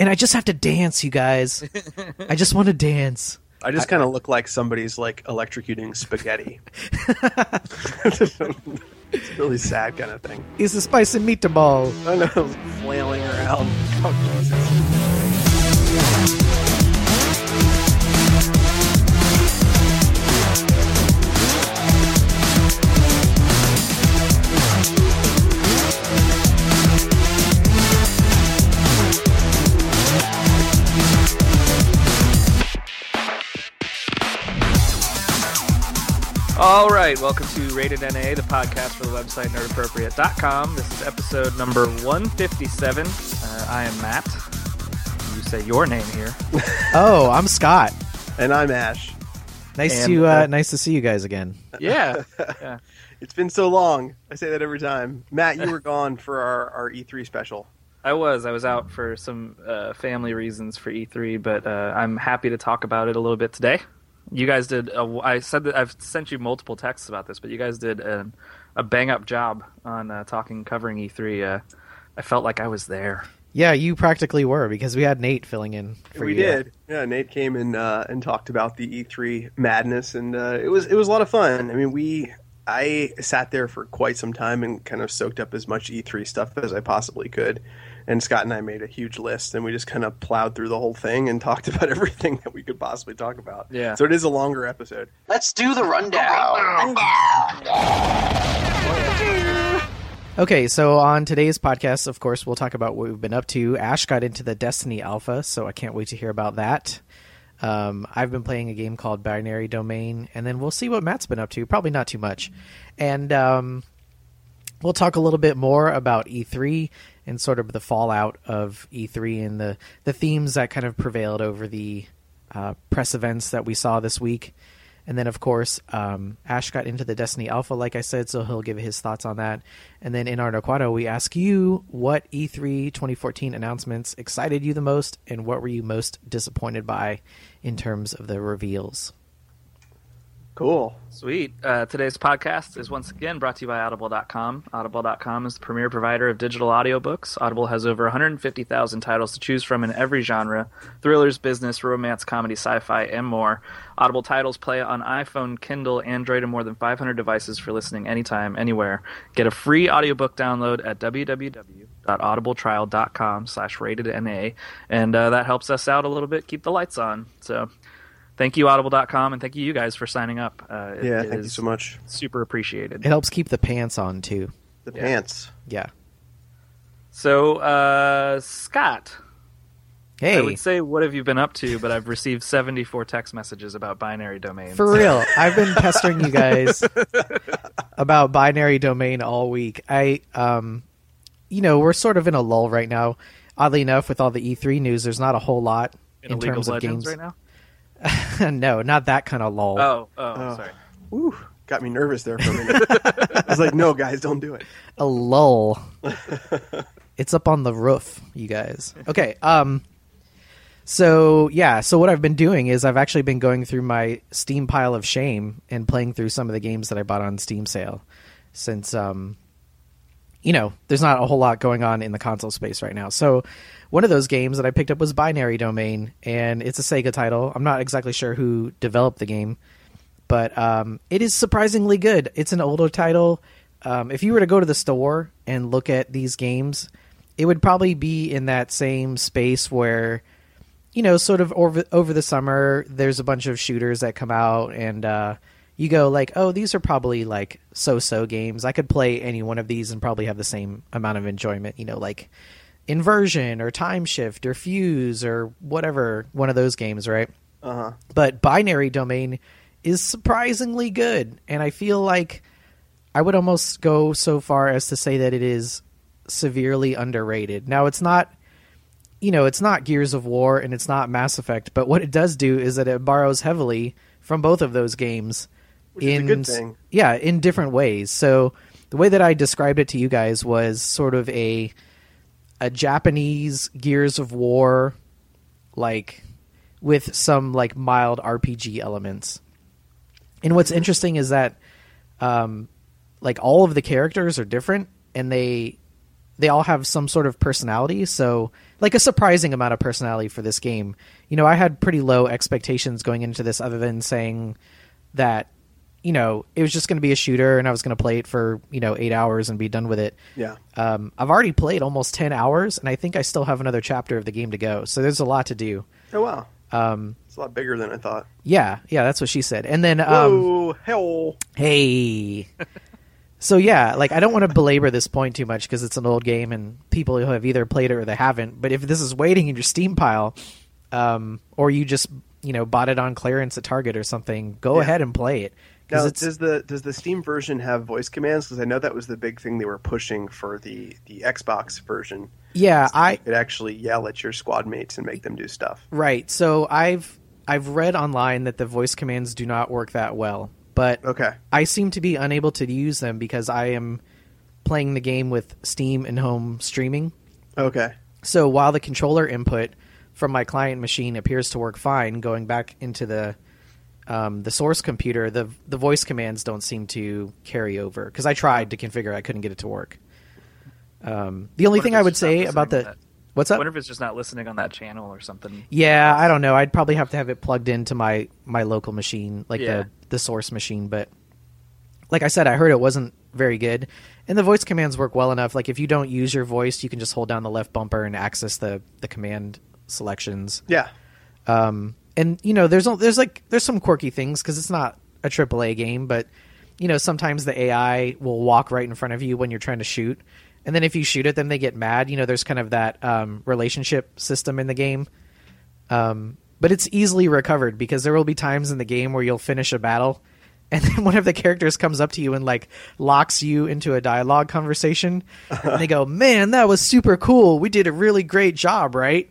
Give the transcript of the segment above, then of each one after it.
and I just have to dance, you guys. I just want to dance. I just kind of look like somebody's like electrocuting spaghetti. it's a really sad kind of thing. He's a spicy meatball. I know, flailing around. Oh, Jesus. All right, welcome to Rated NA, the podcast for the website nerdappropriate.com. This is episode number 157. Uh, I am Matt. You say your name here. Oh, I'm Scott. And I'm Ash. Nice And, to uh, uh, nice to see you guys again. Yeah. yeah. It's been so long. I say that every time. Matt, you were gone for our, our E3 special. I was. I was out for some uh, family reasons for E3, but uh, I'm happy to talk about it a little bit today. You guys did. A, I said that I've sent you multiple texts about this, but you guys did a, a bang up job on uh, talking, covering E3. Uh, I felt like I was there. Yeah, you practically were because we had Nate filling in for we you. did. Yeah, Nate came and uh, and talked about the E3 madness, and uh, it was it was a lot of fun. I mean, we I sat there for quite some time and kind of soaked up as much E3 stuff as I possibly could. And Scott and I made a huge list, and we just kind of plowed through the whole thing and talked about everything that we could possibly talk about. Yeah. So it is a longer episode. Let's do the rundown. Okay, so on today's podcast, of course, we'll talk about what we've been up to. Ash got into the Destiny Alpha, so I can't wait to hear about that. Um, I've been playing a game called Binary Domain, and then we'll see what Matt's been up to. Probably not too much. And um, we'll talk a little bit more about E3 and sort of the fallout of E3 and the, the themes that kind of prevailed over the uh, press events that we saw this week. And then, of course, um, Ash got into the Destiny Alpha, like I said, so he'll give his thoughts on that. And then in our Naquato, we ask you what E E3 2014 announcements excited you the most, and what were you most disappointed by in terms of the reveals. Cool. Sweet. Uh, today's podcast is once again brought to you by Audible.com. Audible.com is the premier provider of digital audiobooks. Audible has over 150,000 titles to choose from in every genre thrillers, business, romance, comedy, sci fi, and more. Audible titles play on iPhone, Kindle, Android, and more than 500 devices for listening anytime, anywhere. Get a free audiobook download at www.audibletrial.com slash ratedna, and uh, that helps us out a little bit, keep the lights on. So thank you audible.com and thank you you guys for signing up uh, it- Yeah, it thank you so much. super appreciated It helps keep the pants on, too. The Yeah. pants. Yeah. so uh, scott Hey, i would say what have you been up to but i've received 74 text messages about binary domains for real, I've been pestering you guys about binary domain all week. I, um, you know, we're sort of in a lull right now. Oddly enough, with all the E3 news, there's not a whole lot in, in, terms of of legends games. right now no, not that kind of lull. oh oh, Oh. sorry Woo, got me nervous there for a minute. I was like, no, guys, don't do it. a lull. it's up on the roof, you guys. Okay. Um. So yeah, so what I've been doing is I've actually been going through my Steam pile of shame and playing through some of the games that I bought on Steam sale, since um, you know, there's not a whole lot going on in the console space right now. So one of those games that I picked up was Binary Domain, and it's a Sega title. I'm not exactly sure who developed the game, but um, it is surprisingly good. It's an older title. Um, if you were to go to the store and look at these games, it would probably be in that same space where, you know, sort of over over the summer, there's a bunch of shooters that come out, and uh, you go like, oh, these are probably like so-so games. I could play any one of these and probably have the same amount of enjoyment. You know, like Inversion or Time Shift or Fuse or whatever one of those games, right? Uh huh. but binary domain is surprisingly good and i feel like i would almost go so far as to say that it is severely underrated now it's not you know it's not gears of war and it's not mass effect but what it does do is that it borrows heavily from both of those games Which is a good thing. yeah in different ways so the way that i described it to you guys was sort of a a japanese gears of war like with some like mild RPG elements. And what's interesting is that um like all of the characters are different and they they all have some sort of personality. So, like a surprising amount of personality for this game. You know, I had pretty low expectations going into this, other than saying that you know it was just going to be a shooter and I was going to play it for you know eight hours and be done with it. Yeah. Um, I've already played almost ten hours, and I think I still have another chapter of the game to go. So there's a lot to do. Oh wow, Um, it's a lot bigger than I thought. yeah, yeah, that's what she said. And then, um, Whoa, hell. hey, so yeah, like I don't want to belabor this point too much because it's an old game and people who have either played it or they haven't. But if this is waiting in your Steam pile, um, or you just you know bought it on clearance at Target or something, go Yeah. ahead and play it. Now, it's does the does the Steam version have voice commands? Because I know that was the big thing they were pushing for the the Xbox version. yeah, I It actually yell at your squad mates and make them do stuff. right. So I've I've read online that the voice commands do not work that well, but Okay. I seem to be unable to use them because I am playing the game with Steam and home streaming. Okay. So while the controller input from my client machine appears to work fine, going back into the um, the source computer, the the voice commands don't seem to carry over because I tried to configure, I couldn't get it to work. Um, the only What thing I would say about the that? what's I up? wonder if it's just not listening on that channel or something. Yeah, I don't know. I'd probably have to have it plugged into my my local machine, like Yeah. the the source machine. But like I said, I heard it wasn't very good, and the voice commands work well enough. Like if you don't use your voice, you can just hold down the left bumper and access the the command selections. Yeah. Um, and you know, there's there's like there's some quirky things because it's not a AAA game, but you know, sometimes the AI will walk right in front of you when you're trying to shoot, and then if you shoot it, then they get mad. You know, there's kind of that um, relationship system in the game. Um, but it's easily recovered because there will be times in the game where you'll finish a battle, and then one of the characters comes up to you and like locks you into a dialogue conversation, and they go, "Man, that was super cool. We did a really great job, right?"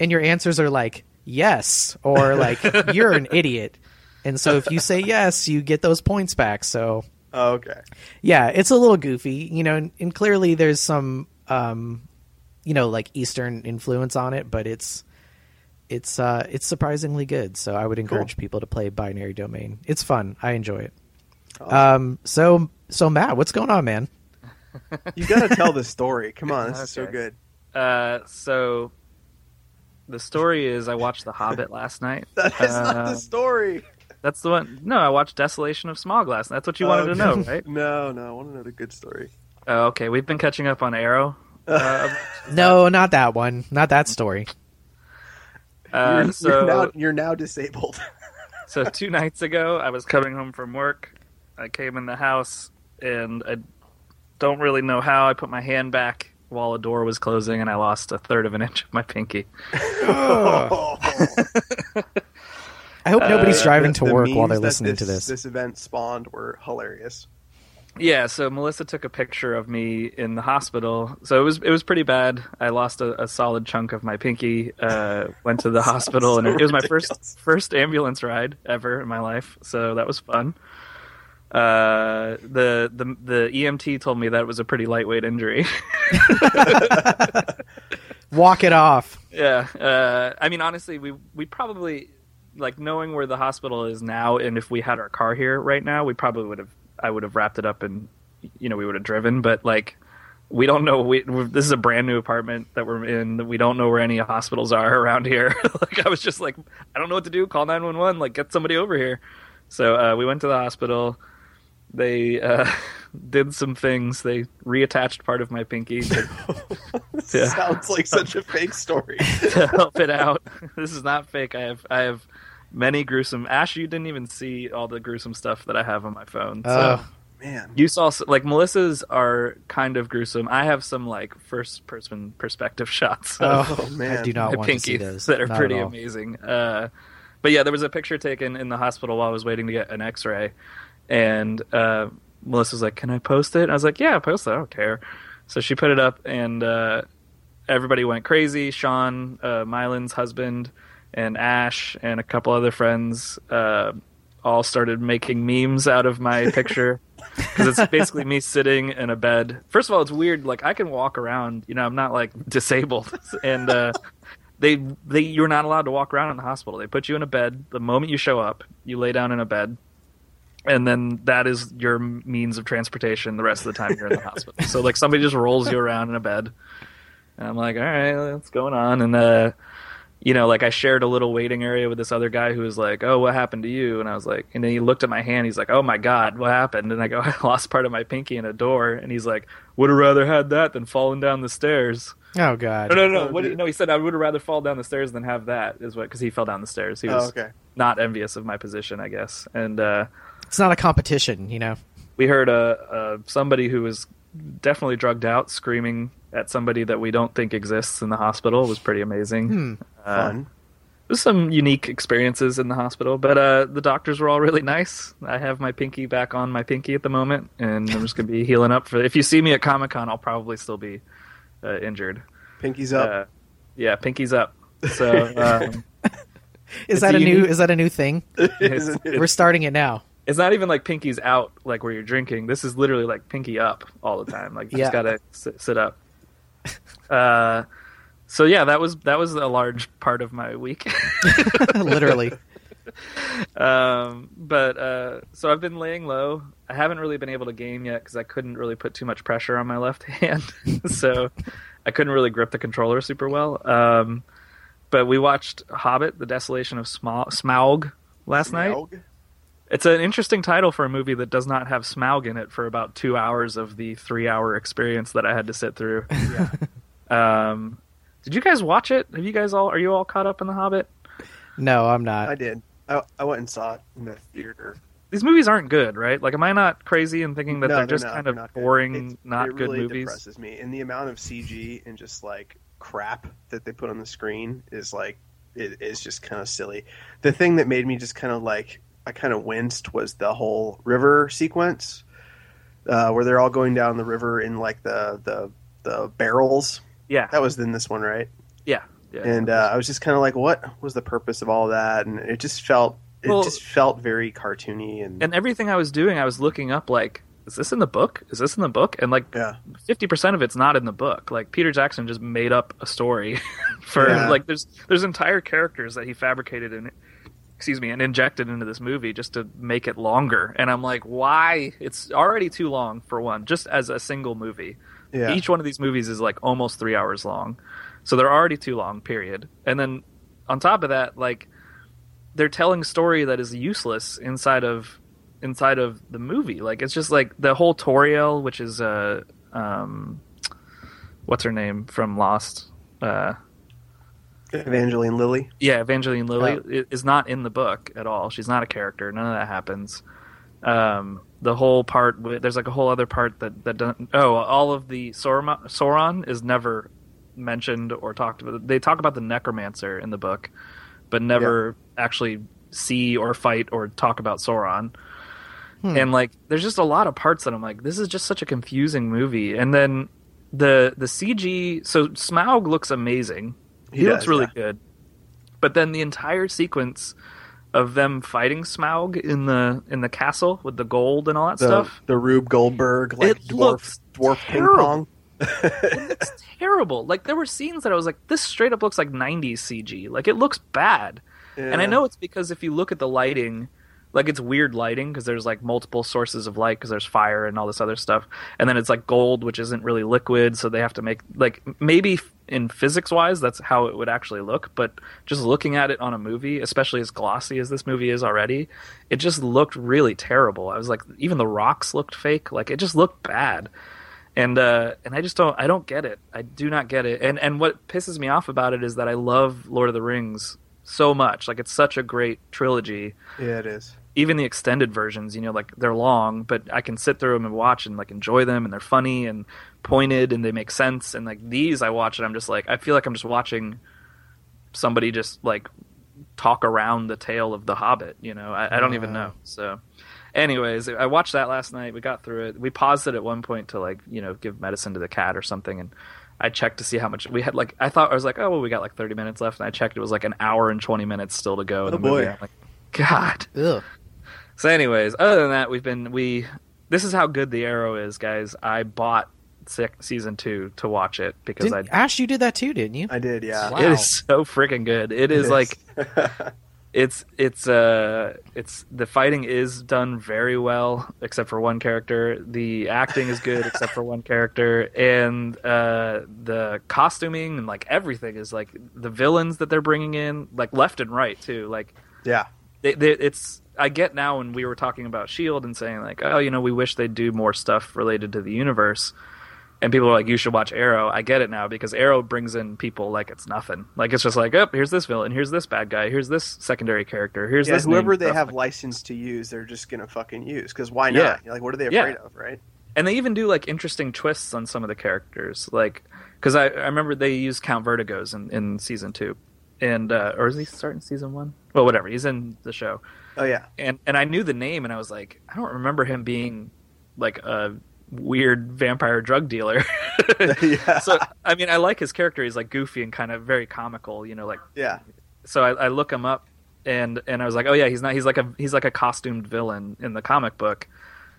And your answers are like, "Yes," or like, "You're an idiot." And so if you say yes, you get those points back. So Oh, okay. yeah, it's a little goofy, you know, and, and clearly there's some, um, you know, like Eastern influence on it, but it's it's uh, it's surprisingly good. So I would encourage people to play Binary Domain. It's fun. I enjoy it. Um, so so Matt, what's going on, man? You got to tell the story. Come on, this is so good. Uh, so the story is I watched The Hobbit last night. That is not Uh, the story. That's the one. No, I watched Desolation of Smaug last. That's what you wanted to know, right? No, no, I want to know the good story. Oh, okay. We've been catching up on Arrow. Uh, No, not that one. Not that story. uh, you're, so you're now you're now disabled. so two nights ago, I was coming home from work. I came in the house, and I don't really know how I put my hand back while a door was closing, and I lost a third of an inch of my pinky. I hope nobody's driving to The work while they're that listening to this. This event spawned were hilarious. Yeah, so Melissa took a picture of me in the hospital. So it was it was pretty bad. I lost a, a solid chunk of my pinky. Uh, went to the hospital, and so it was my ridiculous. first first ambulance ride ever in my life. So that was fun. Uh, the the the EMT told me that was a pretty lightweight injury. Walk it off. yeah, uh, I mean honestly, we we probably like knowing where the hospital is now, and if we had our car here right now, we probably would have. I would have wrapped it up and you know we would have driven, but like we don't know. We this is a brand new apartment that we're in. We don't know where any hospitals are around here. like I was just like, I don't know what to do. Call nine one one. Like get somebody over here. So uh, we went to the hospital. They uh, did some things. They reattached part of my pinky to, Yeah. Sounds like such a fake story. to help it out. This is not fake. I have I have many gruesome. Ash, you didn't even see all the gruesome stuff that I have on my phone. So Ugh. Man, you saw like Melissa's are kind of gruesome. I have some like first person perspective shots of Oh, man. I do not my want pinky to see those. that are Not pretty amazing. Uh, but yeah, there was a picture taken in the hospital while I was waiting to get an X-ray, and uh, Melissa was like, "Can I post it?" I was like, "Yeah, post it. I don't care." So she put it up, and uh, everybody went crazy. Sean, uh, Mylan's husband, and Ash, and a couple other friends. Uh, all started making memes out of my picture because it's basically me sitting in a bed. First of all, it's weird. Like I can walk around. You know, I'm not like disabled, and uh, they they you're not allowed to walk around in the hospital. They put you in a bed the moment you show up. You lay down in a bed, and then that is your means of transportation the rest of the time you're in the hospital. So like somebody just rolls you around in a bed, and I'm like, all right, what's going on? And uh, you know, like I shared a little waiting area with this other guy who was like, "Oh, what happened to you?" And I was like, and then he looked at my hand. He's like, "Oh my god, what happened?" And I go, "I lost part of my pinky in a door." And he's like, "Would have rather had that than falling down the stairs." Oh God. No, no, no. Oh, What do you, dude. no, he said I would have rather fall down the stairs than have that. Is what because he fell down the stairs. He was Oh, okay. not envious of my position, I guess. And uh, It's not a competition, you know. we heard a, uh somebody who was definitely drugged out screaming at somebody that we don't think exists in the hospital. It was pretty amazing. Uh, Fun. There's some unique experiences in the hospital, but uh, the doctors were all really nice. I have my pinky back on my pinky at the moment, and I'm just gonna be healing up for. If you see me at Comic Con, I'll probably still be uh, injured. Pinky's up. Uh, yeah, pinky's up. So um, Is that a a new? Is that a new thing? Isn't? We're starting it now. It's not even like pinky's out, like where you're drinking. This is literally like pinky up all the time. Like you Yeah. just gotta sit, sit up. Uh, so yeah, that was that was a large part of my week. Literally. um, but uh, so I've been laying low. I haven't really been able to game yet because I couldn't really put too much pressure on my left hand, so I couldn't really grip the controller super well. Um, but we watched Hobbit: The Desolation of Smaug, Smaug last night. Smaug? It's an interesting title for a movie that does not have Smaug in it for about two hours of the three-hour experience that I had to sit through. Yeah. Um, did you guys watch it? Have you guys all? Are you all caught up in The Hobbit? No, I'm not. I did. I, I went and saw it in the theater. These movies aren't good, right? Like, am I not crazy in thinking that No, they're just not. kind They're of not good. boring, It's- not it good really movies? depresses me, and the amount of CG and just like crap that they put on the screen is like it is just kind of silly. The thing that made me just kind of like I kind of winced was the whole river sequence uh, where they're all going down the river in like the the the barrels. Yeah, That was in this one, right? yeah, yeah. And uh, I was just kind of like, what was the purpose of all that? And it just felt it Well- just felt very cartoony and, and everything I was doing, I was looking up like, is this in the book? Is this in the book? And like, yeah. fifty percent of it's not in the book. Like Peter Jackson just made up a story for Yeah. like there's there's entire characters that he fabricated and excuse me and injected into this movie just to make it longer. And I'm like, why? It's already too long for one, just as a single movie. Yeah. Each one of these movies is like almost three hours long, so they're already too long. Period. And then on top of that, like they're telling a story that is useless inside of inside of the movie. Like it's just like the whole Tauriel, which is uh um what's her name from Lost. Uh Evangeline Lilly. yeah, Evangeline Lilly Oh. is not in the book at all. She's not a character. None of that happens. Um, the whole part with, there's like a whole other part that that doesn't. Oh, all of the Sauron, Sauron is never mentioned or talked about. They talk about the necromancer in the book, but never actually see or fight or talk about Sauron. And like, there's just a lot of parts that I'm like, this is just such a confusing movie. And then the the CG. So Smaug looks amazing. He, He looks really yeah. good. But then the entire sequence of them fighting Smaug in the in the castle with the gold and all that the stuff. the Rube Goldberg like It dwarf looks dwarf ping pong. It looks terrible. Like there were scenes that I was like, this straight up looks like '90s CG. Like it looks bad. And I know it's because if you look at the lighting, like it's weird lighting because there's like multiple sources of light because there's fire and all this other stuff, and then it's like gold, which isn't really liquid, so they have to make like maybe in physics wise that's how it would actually look, but just looking at it on a movie, especially as glossy as this movie is already, it just looked really terrible. I was like, even the rocks looked fake, like it just looked bad and uh, and I just don't I don't get it. I do not get it. And and what pisses me off about it is that I love Lord of the Rings so much. Like it's such a great trilogy. yeah, it is. Even the extended versions, you know, like they're long, but I can sit through them and watch and like enjoy them, and they're funny and pointed and they make sense. And like these, I watch and I'm just like I feel like I'm just watching somebody just like talk around the tale of the Hobbit. You know, I, I don't even know. So, anyways, I watched that last night. We got through it. We paused it at one point to like you know give medicine to the cat or something, and I checked to see how much we had. Like I thought I was like, oh well, we got like thirty minutes left, and I checked. It was like an hour and twenty minutes still to go. in Oh, the movie. boy. I'm like, God. Ugh. So, anyways, other than that, we've been we. This is how good the Arrow is, guys. I bought sec- season two to watch it because I Didn't, Ash, you did that too, didn't you? I did, yeah. Wow. it is so freaking good. It is It like it's it's uh it's the fighting is done very well except for one character the acting is good except for one character and uh the costuming and like everything is like the villains that they're bringing in like left and right too like Yeah. they, they, it's I get now when we were talking about Shield and saying like, oh, you know, we wish they'd do more stuff related to the universe, and people are like, you should watch Arrow. I get it now because Arrow brings in people like it's nothing. Like it's just like, oh, here's this villain, here's this bad guy, here's this secondary character, here's Yeah, this whoever they have Like- license to use, they're just gonna fucking use. Because why Yeah. not? Like, what are they Yeah. afraid of, right? and they even do like interesting twists on some of the characters like because I, I remember they used count vertigos in, in season two and uh, or is he starting season one well whatever he's in the show Oh yeah, and and i knew the name and i was like i don't remember him being like a weird vampire drug dealer Yeah. so i mean i like his character he's like goofy and kind of very comical you know like yeah, so I, I look him up and and I was like, oh yeah, he's not. He's like a he's like a costumed villain in the comic book.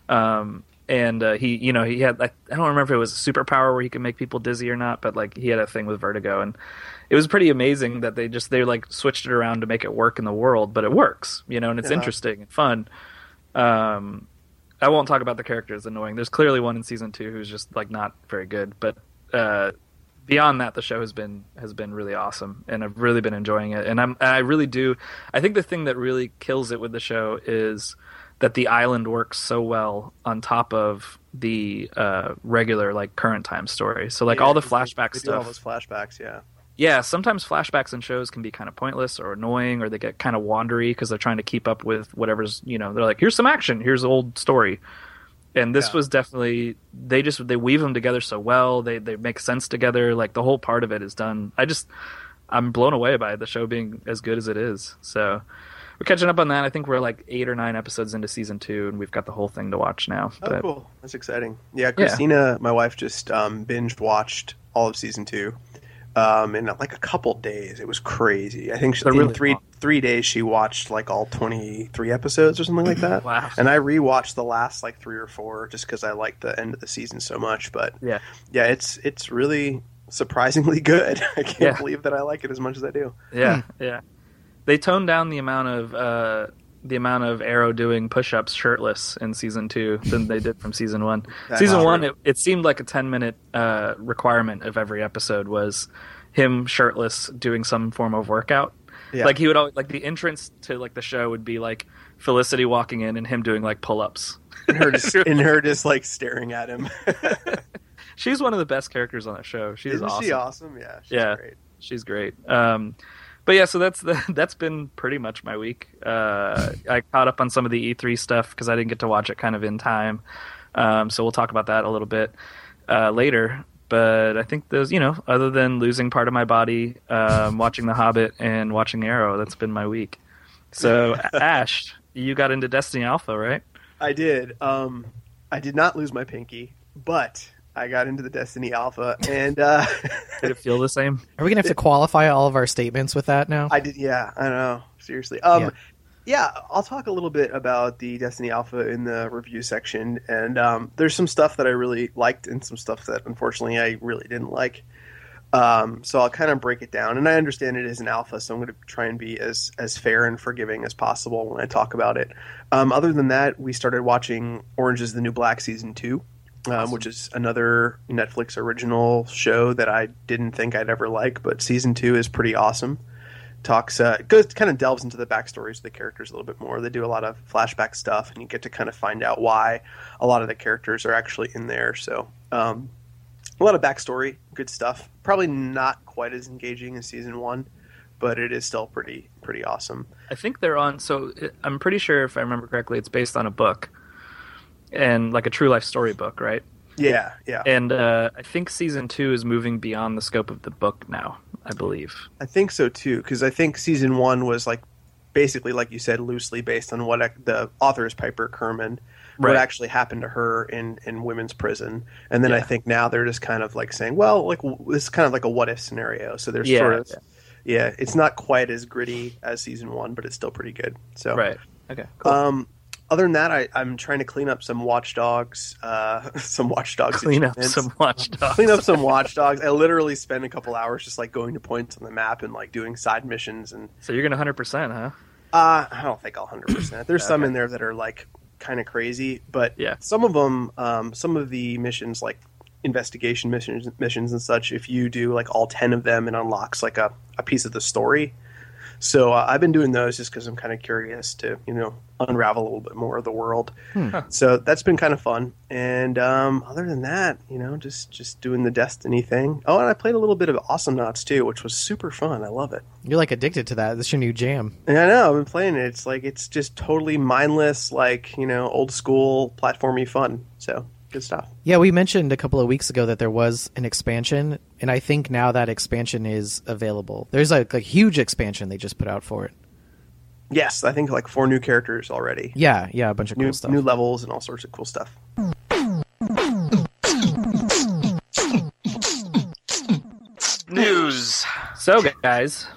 Um, and uh, he, you know, he had I, I don't remember if it was a superpower where he could make people dizzy or not, but like he had a thing with vertigo, and it was pretty amazing that they just they like switched it around to make it work in the world, but it works, you know, and it's Yeah. interesting and fun. Um, I won't talk about the characters annoying. There's clearly one in season two who's just like not very good, but uh, beyond that, the show has been has been really awesome, and I've really been enjoying it. And I'm I really do. I think the thing that really kills it with the show is that the island works so well on top of the uh, regular like current time story. So like Yeah, all the flashback do all those flashbacks. Yeah, Yeah, sometimes flashbacks in shows can be kind of pointless or annoying, or they get kind of wandery because they're trying to keep up with whatever's you know. They're like, here's some action, here's an old story, and this Yeah. was definitely they just they weave them together so well. They they make sense together. Like the whole part of it is done. I just I'm blown away by the show being as good as it is. So we're catching up on that. I think we're like eight or nine episodes into season two, and we've got the whole thing to watch now. Oh, But cool. That's exciting. Yeah, Christina, my wife, just um, binge watched all of season two um, in like a couple days. It was crazy. I think she, They're in really three long. three days she watched like all twenty three episodes or something like that. Wow. And I rewatched the last like three or four just because I liked the end of the season so much. But yeah, yeah, it's it's really surprisingly good. I can't Yeah. believe that I like it as much as I do. Yeah, yeah. They toned down the amount of uh, the amount of Arrow doing push-ups shirtless in season two than they did from season one. Season one, it, it seemed like a ten-minute uh, requirement of every episode was him shirtless doing some form of workout. Yeah. Like he would always like the entrance to like the show would be like Felicity walking in and him doing like pull-ups. And her just, and her just like staring at him. She's one of the best characters on that show. She's Isn't awesome. she awesome? Yeah, she's Yeah. great. she's great. Um, but yeah, so that's the, that's been pretty much my week. Uh, I caught up on some of the E3 stuff because I didn't get to watch it kind of in time. Um, so we'll talk about that a little bit uh, later. But I think those, you know, other than losing part of my body, um, watching The Hobbit and watching Arrow, that's been my week. So Ash, you got into Destiny Alpha, right? I did. Um, I did not lose my pinky, but I got into the Destiny Alpha, and uh, Did it feel the same? Are we gonna have to qualify all of our statements with that now? I did. Yeah, I know. Seriously. Um, Yeah. yeah. I'll talk a little bit about the Destiny Alpha in the review section, and um, there's some stuff that I really liked, and some stuff that unfortunately I really didn't like. Um, so I'll kind of break it down, and I understand it is an alpha, so I'm going to try and be as as fair and forgiving as possible when I talk about it. Um, other than that, we started watching Orange Is the New Black season two, um, which is another Netflix original show that I didn't think I'd ever like, but season two is pretty awesome. Talks uh, goes kind of delves into the backstories of the characters a little bit more. They do a lot of flashback stuff, and you get to kind of find out why a lot of the characters are actually in there. So. Um, a lot of backstory, good stuff. Probably not quite as engaging as season one, but it is still pretty pretty awesome. I think they're on. So I'm pretty sure, if I remember correctly, it's based on a book and like a true life story book, right? Yeah, yeah. And uh, I think season two is moving beyond the scope of the book now. I believe. I think so too, because I think season one was like basically, like you said, loosely based on what the author is Piper Kerman, what actually happened to her in in women's prison, and then I think now they're just kind of like saying, well, like this is kind of like a what if scenario. So there's Yeah, sort of yeah. yeah, it's not quite as gritty as season one, but it's still pretty good. So Right. Okay. Cool. Um, other than that, I, I'm trying to clean up some watchdogs, uh, some watchdogs. Clean up some watchdogs. Clean up some watchdogs. I literally spend a couple hours just like going to points on the map and like doing side missions and So you're gonna hundred percent, huh? Uh, I don't think I'll hundred percent. There's some in there that are like kind of crazy, but Yeah. some of them, um, some of the missions like investigation missions, missions and such. If you do like all ten of them, it unlocks like a, a piece of the story. So uh, I've been doing those just because I'm kind of curious to you know unravel a little bit more of the world. So that's been kind of fun. And um, other than that, you know, just just doing the Destiny thing. Oh, and I played a little bit of Awesomenauts too, which was super fun. I love it. You're like addicted to that. That's your new jam. And I know I've been playing it. It's like it's just totally mindless, like you know, old school platformy fun. So good stuff. Yeah, we mentioned a couple of weeks ago that there was an expansion, and I think now that expansion is available. There's like a huge expansion they just put out for it. Yes, I think like four new characters already. Yeah, yeah, a bunch of New cool stuff. new levels and all sorts of cool stuff. News. So, guys,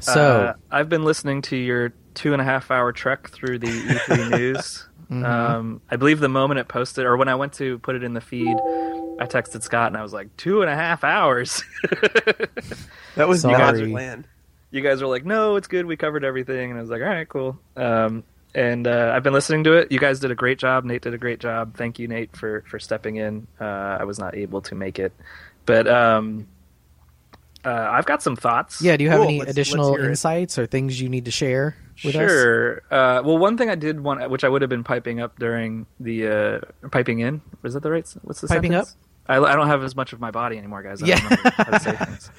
so, uh, I've been listening to your two and a half hour trek through the E3 news. Mm-hmm. Um, I believe the moment it posted, or when I went to put it in the feed, I texted Scott and I was like, two and a half hours. That was Sorry. God's plan. you guys were like, no, it's good. We covered everything. And I was like, all right, cool. Um, and uh, I've been listening to it. You guys did a great job. Nate did a great job. Thank you, Nate, for for stepping in. Uh, I was not able to make it, but um, uh, I've got some thoughts. yeah, do you have cool. any Let's- let's additional it. insights or things you need to share with us? sure. Uh, well, one thing I did want, which I would have been piping up during the uh, piping in. Was that the right? What's the Piping sentence? I, I don't have as much of my body anymore, guys. I Yeah. don't how to say things.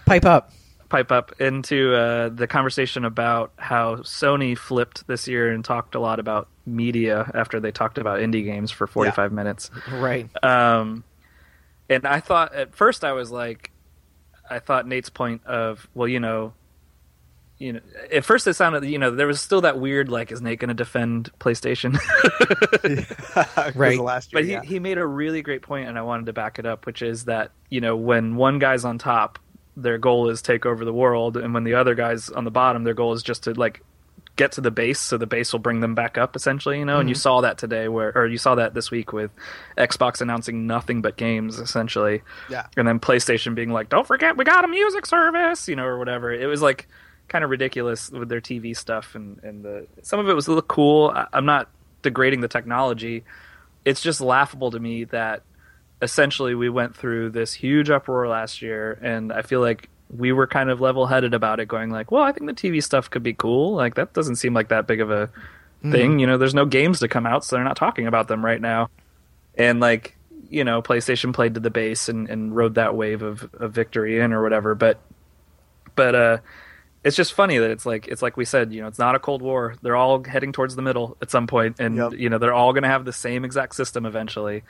Pipe up. pipe up into uh, the conversation about how Sony flipped this year and talked a lot about media after they talked about indie games for 45 minutes. Right. Um, and I thought at first I was like, I thought Nate's point of well, you know, you know, at first it sounded, you know, there was still that weird like, is Nate going to defend PlayStation? Right. Last year, But he, yeah. he made a really great point, and I wanted to back it up, which is that you know when one guy's on top, their goal is take over the world, and when the other guy's on the bottom, their goal is just to like get to the base, so the base will bring them back up, essentially. You know, and you mhm. saw that today, where or you saw that this week with Xbox announcing nothing but games, essentially, yeah. and then PlayStation being like, "Don't forget, we got a music service," you know, or whatever. It was like kind of ridiculous with their TV stuff, and and the some of it was a little cool. I, I'm not degrading the technology. It's just laughable to me that essentially we went through this huge uproar last year, and I feel like we were kind of level headed about it, going like, "Well, I think the TV stuff could be cool. Like that doesn't seem like that big of a thing. You know, there's no games to come out, so they're not talking about them right now." And like, you know, PlayStation played to the base and, and rode that wave of, of victory in or whatever. But but uh it's just funny that it's like it's like we said, you know, it's not a cold war. They're all heading towards the middle at some point, and Yep. you know they're all going to have the same exact system eventually.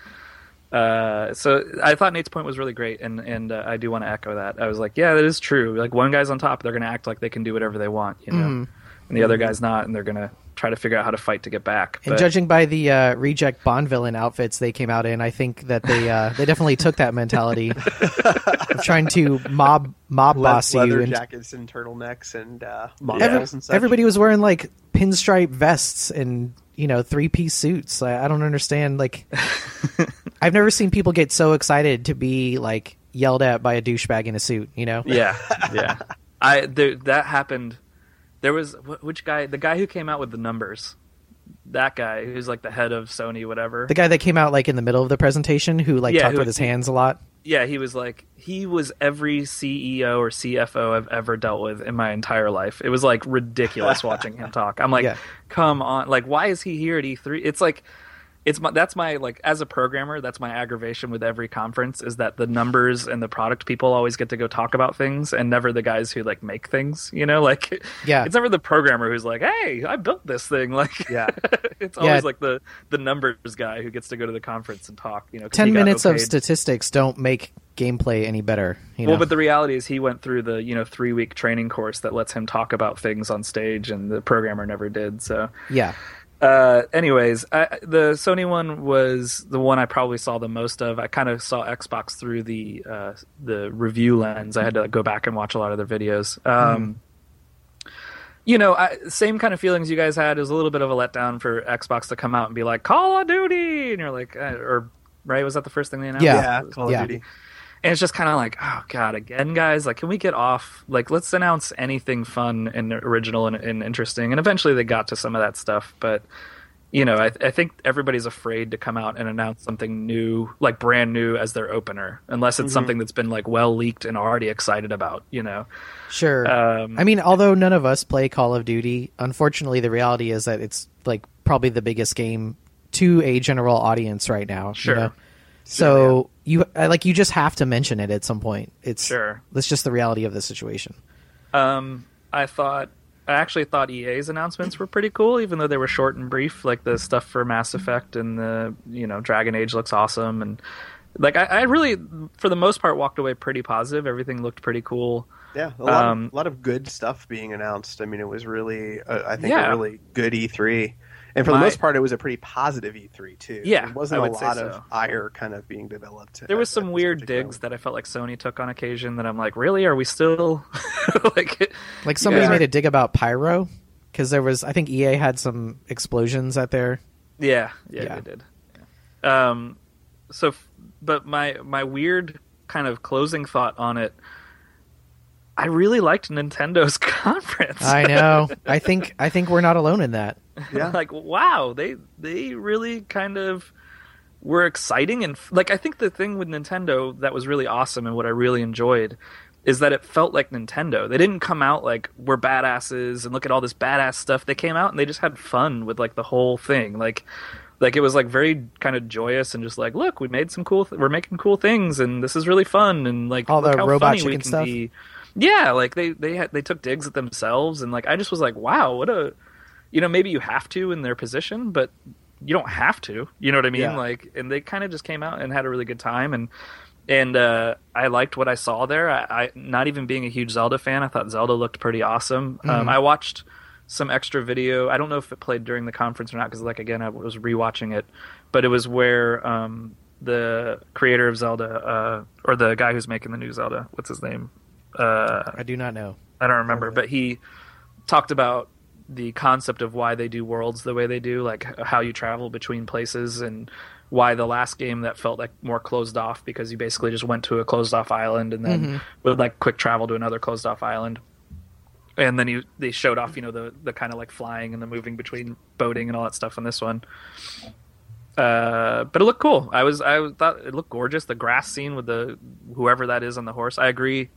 Uh, so I thought Nate's point was really great, and and uh, I do want to echo that. I was like, yeah, that is true. Like one guy's on top, they're going to act like they can do whatever they want, you know, Mhm. and the other guy's not, and they're going to try to figure out how to fight to get back. And But- judging by the uh, reject Bond villain outfits they came out in, I think that they uh, they definitely took that mentality of trying to mob mob Le- boss leather you. And jackets and turtlenecks and uh, Every- every- models and such. everybody was wearing like pinstripe vests and you know three piece suits. I, I don't understand. Like, I've never seen people get so excited to be like yelled at by a douchebag in a suit. You know? Yeah, yeah. I there, that happened. There was wh- which guy? The guy who came out with the numbers. That guy who's like the head of Sony, whatever. The guy that came out like in the middle of the presentation who like Yeah, talked who- with his hands a lot. yeah, he was like he was every CEO or CFO I've ever dealt with in my entire life. It was like ridiculous watching him talk. I'm like, Yeah. come on, like why is he here at E3? It's like it's my that's my like as a programmer, that's my aggravation with every conference is that the numbers and the product people always get to go talk about things and never the guys who like make things, you know? Like Yeah. it's never the programmer who's like, "Hey, I built this thing." Like Yeah. it's Yeah. always like the the numbers guy who gets to go to the conference and talk, you know Ten got minutes of statistics don't make gameplay any better. You know? Well, but the reality is he went through the you know three week training course that lets him talk about things on stage, and the programmer never did. So, yeah. Uh, anyways, I, the Sony one was the one I probably saw the most of. I kind of saw Xbox through the uh, the review lens. I had to like, go back and watch a lot of their videos. Um, You know, I, same kind of feelings you guys had. It was a little bit of a letdown for Xbox to come out and be like Call of Duty, and you're like, uh, or right? Was that the first thing they announced? Yeah. yeah, Call Yeah. of Duty. And it's just kind of like, oh god, again, guys. Like, can we get off? Like, let's announce anything fun and original and, and interesting. And eventually, they got to some of that stuff, but you know, I, I, think everybody's afraid to come out and announce something new, like brand new, as their opener, unless it's mm-hmm. something that's been like well leaked and already excited about. You know, sure. Um, I mean, although none of us play Call of Duty, unfortunately, the reality is that it's like probably the biggest game to a general audience right now. Sure. You know? So you like you just have to mention it at some point. It's sure. That's just the reality of the situation. Um, I thought I actually thought EA's announcements were pretty cool, even though they were short and brief. Like the stuff for Mass Effect and the you know Dragon Age looks awesome, and like I, I really, for the most part, walked away pretty positive. Everything looked pretty cool. Yeah, a lot, um, of, a lot of good stuff being announced. I mean, it was really, uh, I think, yeah. a really good E3. And for My, the most part, it was a pretty positive E3 too. Yeah, there wasn't a lot of ire kind of being developed. There was some weird digs that I felt like Sony took on occasion. That I'm like, really? Are we still like? Like somebody yeah. made a dig about pyro because there was, I think EA had some explosions at their. Yeah, yeah, yeah. they did. Yeah. Um, so, but my my weird kind of closing thought on it. I really liked Nintendo's conference. I know. I think I think we're not alone in that. Yeah. like wow, they they really kind of were exciting and like I think the thing with Nintendo that was really awesome and what I really enjoyed is that it felt like Nintendo. They didn't come out like we're badasses and look at all this badass stuff. They came out and they just had fun with like the whole thing. Like like it was like very kind of joyous and just like look, we made some cool th- we're making cool things and this is really fun and like all the robot chicken stuff. Be. Yeah, like they they had they took digs at themselves and like I just was like, wow, what a you know, maybe you have to in their position, but you don't have to. You know what I mean? Yeah. Like, and they kind of just came out and had a really good time, and and uh, I liked what I saw there. I, I, not even being a huge Zelda fan, I thought Zelda looked pretty awesome. Um, mm-hmm. Um, I watched some extra video. I don't know if it played during the conference or not, because like again, I was rewatching it, but it was where um, the creator of Zelda, uh, or the guy who's making the new Zelda, what's his name? Uh, I do not know. I don't remember, but he talked about the concept of why they do worlds the way they do, like how you travel between places, and why the last game that felt like more closed off because you basically just went to a closed off island and then mm-hmm. would like quick travel to another closed off island. And then you they showed off, you know, the the kind of like flying and the moving between boating and all that stuff on this one. Uh, but it looked cool. I was I thought it looked gorgeous. The grass scene with the whoever that is on the horse. I agree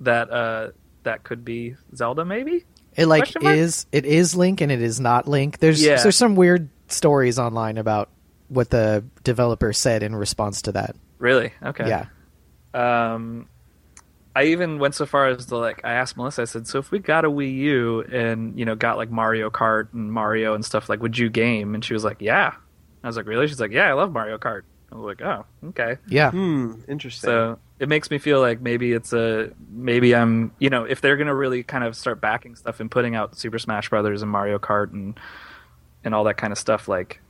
that uh, that could be Zelda, maybe. It like is it is Link and it is not Link. There's yeah. there's some weird stories online about what the developer said in response to that. Really? Okay. Yeah. Um, I even went so far as to like I asked Melissa. I said, "So if we got a Wii U and you know got like Mario Kart and Mario and stuff, like would you game?" And she was like, "Yeah." I was like, "Really?" She's like, "Yeah, I love Mario Kart." I was like, "Oh, okay." Yeah. Hmm. Interesting. So it makes me feel like maybe it's a maybe I'm you know if they're gonna really kind of start backing stuff and putting out Super Smash Brothers and Mario Kart and and all that kind of stuff like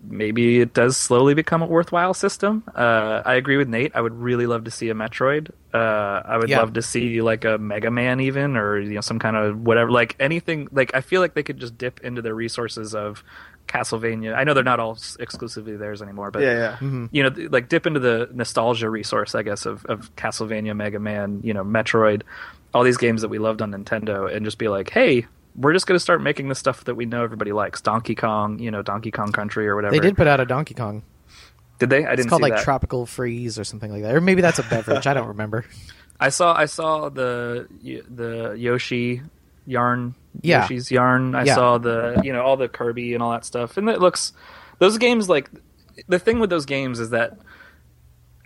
maybe it does slowly become a worthwhile system. Uh, I agree with Nate. I would really love to see a Metroid. Uh, I would yeah. love to see like a Mega Man even or you know some kind of whatever like anything like I feel like they could just dip into their resources of Castlevania. I know they're not all exclusively theirs anymore, but yeah, yeah. Mm-hmm. you know, like dip into the nostalgia resource, I guess, of, of Castlevania, Mega Man, you know, Metroid, all these games that we loved on Nintendo, and just be like, hey, we're just going to start making the stuff that we know everybody likes, Donkey Kong, you know, Donkey Kong Country or whatever. They did put out a Donkey Kong. Did they? I didn't. It's called like that. Tropical Freeze or something like that, or maybe that's a beverage. I don't remember. I saw I saw the the Yoshi yarn yeah. Yoshi's Yarn. I yeah. saw the you know all the Kirby and all that stuff, and it looks those games like the thing with those games is that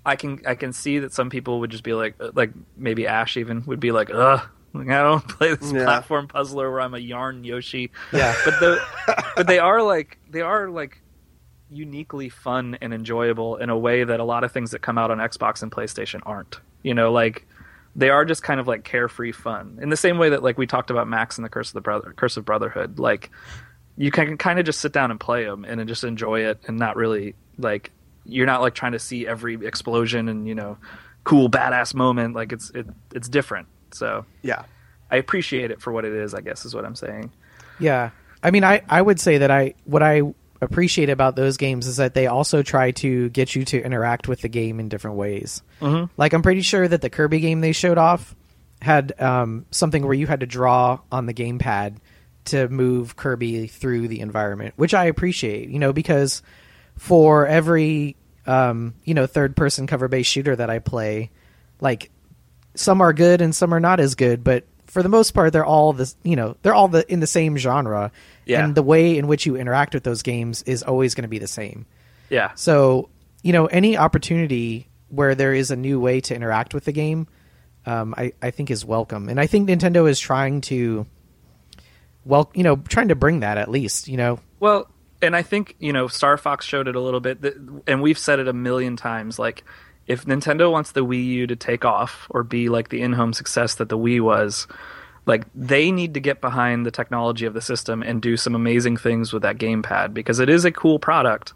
I can I can see that some people would just be like uh, like maybe Ash even would be like ugh. Like, I don't play this yeah. platform puzzler where I'm a yarn Yoshi. Yeah, but the but they are like they are like uniquely fun and enjoyable in a way that a lot of things that come out on Xbox and PlayStation aren't. You know, like they are just kind of like carefree fun in the same way that like we talked about Max and the Curse of the Brother Curse of Brotherhood. Like you can kind of just sit down and play them and just enjoy it and not really like you're not like trying to see every explosion and you know cool badass moment. Like it's it it's different. So yeah, I appreciate it for what it is. I guess is what I'm saying. Yeah, I mean, I I would say that I what I appreciate about those games is that they also try to get you to interact with the game in different ways. Mm-hmm. Like I'm pretty sure that the Kirby game they showed off had um, something where you had to draw on the gamepad to move Kirby through the environment, which I appreciate. You know, because for every um, you know third person cover based shooter that I play, like some are good and some are not as good, but for the most part, they're all the you know they're all the in the same genre, Yeah. and the way in which you interact with those games is always going to be the same. Yeah. So you know any opportunity where there is a new way to interact with the game, um, I I think is welcome, and I think Nintendo is trying to, well, you know, trying to bring that at least, you know, Well, and I think you know Star Fox showed it a little bit, and we've said it a million times. Like, if Nintendo wants the Wii U to take off or be like the in-home success that the Wii was, like they need to get behind the technology of the system and do some amazing things with that gamepad because it is a cool product.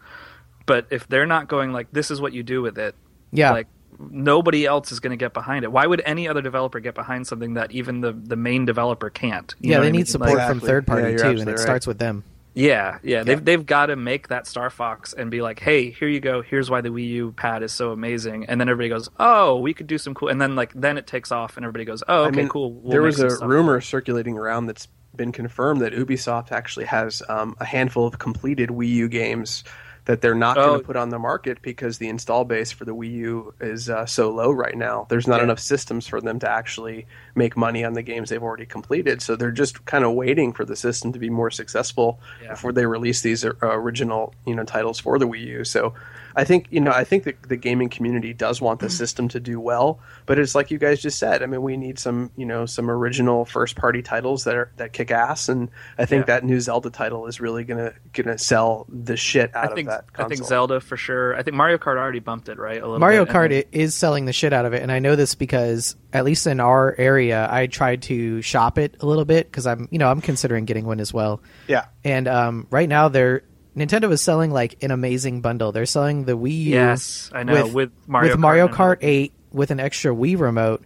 But if they're not going like, this is what you do with it, yeah, like nobody else is going to get behind it. Why would any other developer get behind something that even the the main developer can't? You yeah, know what they I need mean? support Like- from third party Yeah, too, and it right. starts with them. Yeah, yeah, they've they've got to make that Star Fox and be like, hey, here you go. Here's why the Wii U pad is so amazing. And then everybody goes, oh, we could do some cool. And then like then it takes off, and everybody goes, oh, okay, I mean, cool. We'll there was a rumor circulating around that's been confirmed that Ubisoft actually has um, a handful of completed Wii U games that they're not Oh. going to put on the market because the install base for the Wii U is uh, so low right now. There's not Yeah. enough systems for them to actually make money on the games they've already completed. So they're just kind of waiting for the system to be more successful Yeah. before they release these uh, original you know titles for the Wii U. So I think you know I think the, the gaming community does want the system to do well, but it's like you guys just said. I mean, we need some you know some original first party titles that are that kick ass, and I think Yeah. that new Zelda title is really gonna gonna sell the shit out I think of that. I think. Zelda for sure. I think Mario Kart already bumped it right a little. Mario bit, Kart then- is selling the shit out of it, and I know this because at least in our area, I tried to shop it a little bit because I'm, you know, I'm considering getting one as well. Yeah, And um, right now, they're Nintendo is selling like an amazing bundle. They're selling the Wii U, Yes, I know, with Mario with Kart Mario and- Kart 8 with an extra Wii remote.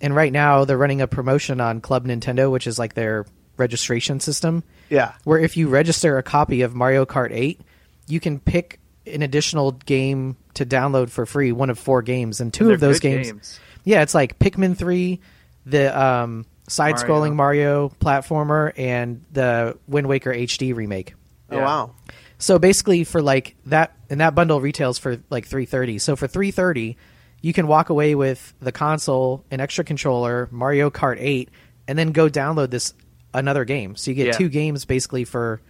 And right now, they're running a promotion on Club Nintendo, which is like their registration system yeah. where if you register a copy of Mario Kart 8, you can pick an additional game to download for free, one of four games, and 2 They're of those games, games. Yeah, it's like Pikmin 3, the um, side-scrolling Mario. platformer and the Wind Waker HD remake. Oh Yeah. wow. So basically for like that and that bundle retails for like 330. So for 330, you can walk away with the console, an extra controller, Mario Kart 8 and then go download this another game. So you get Yeah. two games basically for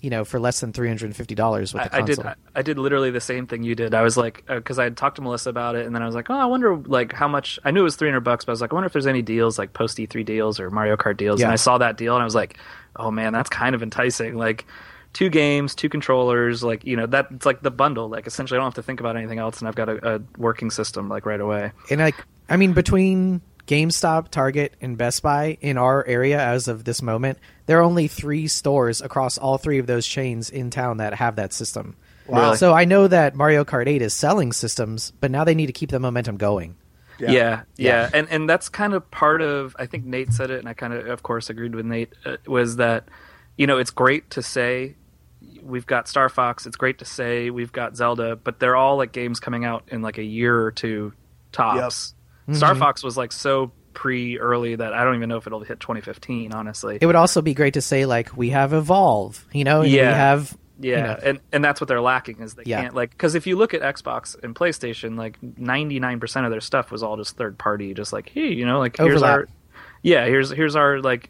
you know, for less than $350 with the I, I did. console. I, I did literally the same thing you did. I was like, uh, because I had talked to Melissa about it, and then I was like, oh, I wonder like how much. I knew it was three hundred bucks, but I was like, I wonder if there's any deals like post E three deals or Mario Kart deals. Yeah. And I saw that deal, and I was like, oh man, that's kind of enticing. Like two games, two controllers, like you know, that it's like the bundle. Like essentially, I don't have to think about anything else, and I've got a, a working system like right away. And like, I mean, between GameStop, Target, and Best Buy in our area as of this moment, there are only three stores across all three of those chains in town that have that system. Wow. So I know that Mario Kart 8 is selling systems, but now they need to keep the momentum going. Yeah. Yeah, yeah, and and that's kind of part of. I think Nate said it, and I kind of, of course, agreed with Nate. Uh, was that, you know, it's great to say we've got Star Fox. It's great to say we've got Zelda, but they're all like games coming out in like a year or two tops. Star mm-hmm. Fox was like so pre early that I don't even know if it'll hit 2015. Honestly, It would also be great to say like we have Evolve, you know, and Yeah. we have Yeah, you know, and and that's what they're lacking is they Yeah. can't like because if you look at Xbox and PlayStation, like ninety nine percent of their stuff was all just third party, just like hey, you know, like here's our yeah, here's here's our like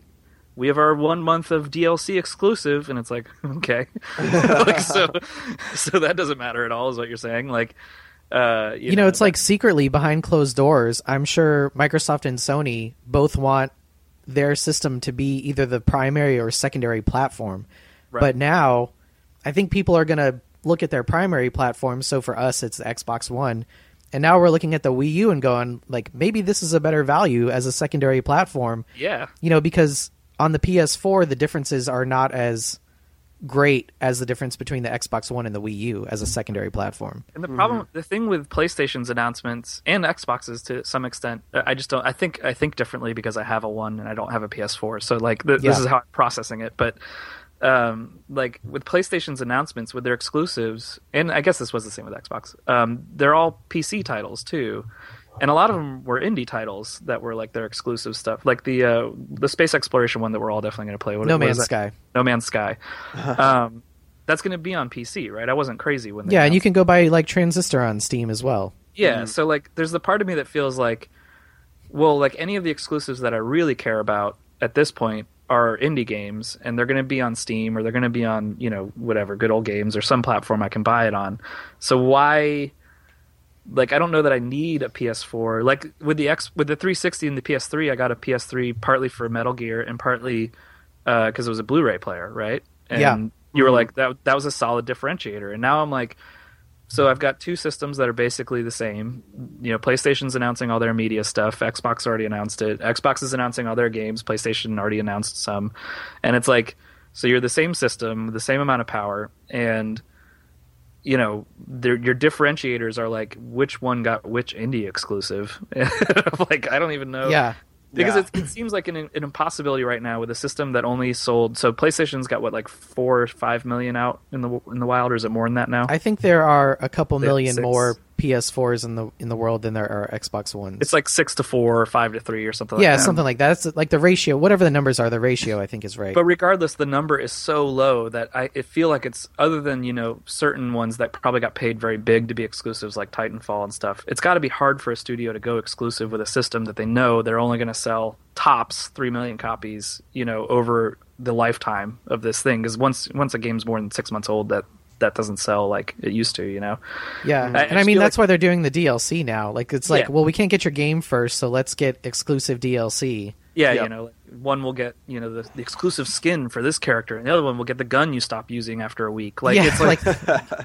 we have our one month of DLC exclusive, and it's like okay, like so so that doesn't matter at all, is what you're saying, like. Uh, you, you know, it's like secretly behind closed doors. I'm sure Microsoft and Sony both want their system to be either the primary or secondary platform. Right. But now, I think people are going to look at their primary platform. So for us, it's the Xbox One. And now we're looking at the Wii U and going, like, maybe this is a better value as a secondary platform. yeah, You know, because on the PS4, the differences are not as great as the difference between the Xbox One and the Wii U as a secondary platform. And the problem, the thing with PlayStation's announcements and Xboxes to some extent, uh, I just don't. I think I think differently because I have a one and I don't have a PS4. So like th- Yeah. this is how I'm processing it. But um, like with PlayStation's announcements with their exclusives, and I guess this was the same with Xbox. Um, they're all PC titles too, and a lot of them were indie titles that were like their exclusive stuff, like the uh, the space exploration one that we're all definitely going to play. What, No what is Man's that? Sky. No Man's Sky. um, that's going to be on PC, right? I wasn't crazy when they Yeah, and you can go buy like Transistor on Steam as well. yeah, so like there's the part of me that feels like well, like any of the exclusives that I really care about at this point are indie games and they're going to be on Steam or they're going to be on, you know, whatever, good old games or some platform I can buy it on. So why like I don't know that I need a PS4. Like with the X with the 360 and the PS3, I got a PS3 partly for Metal Gear and partly uh cuz it was a Blu-ray player, right? And Yeah. you were like that that was a solid differentiator. And now I'm like so I've got two systems that are basically the same. You know, PlayStation's announcing all their media stuff. Xbox already announced it. Xbox is announcing all their games. PlayStation already announced some. And it's like, so you're the same system, the same amount of power, and you know, your differentiators are like which one got which indie exclusive. like I don't even know Yeah. because Yeah. it, it seems like an, an impossibility right now with a system that only sold. So PlayStation's got what like four or five million out in the in the wild, or is it more than that now? I think there are a couple They have million six. more PS4s in the in the world than there are Xbox Ones. it's like six to four or five to three or something. yeah, like that. something like that. It's like the ratio, whatever the numbers are, the ratio I think is right. But regardless, the number is so low that I it feel like it's other than you know certain ones that probably got paid very big to be exclusives like Titanfall and stuff. It's got to be hard for a studio to go exclusive with a system that they know they're only going to sell tops three million copies, you know, over the lifetime of this thing. Because once once a game's more than six months old, that that doesn't sell like it used to, you know. yeah, I and I just mean that's like- why they're doing the DLC now. Like it's like, Yeah. well, we can't get your game first, so let's get exclusive DLC. Yeah, Yep. you know, like, one will get you know the, the exclusive skin for this character, and the other one will get the gun you stop using after a week. Like yeah, it's like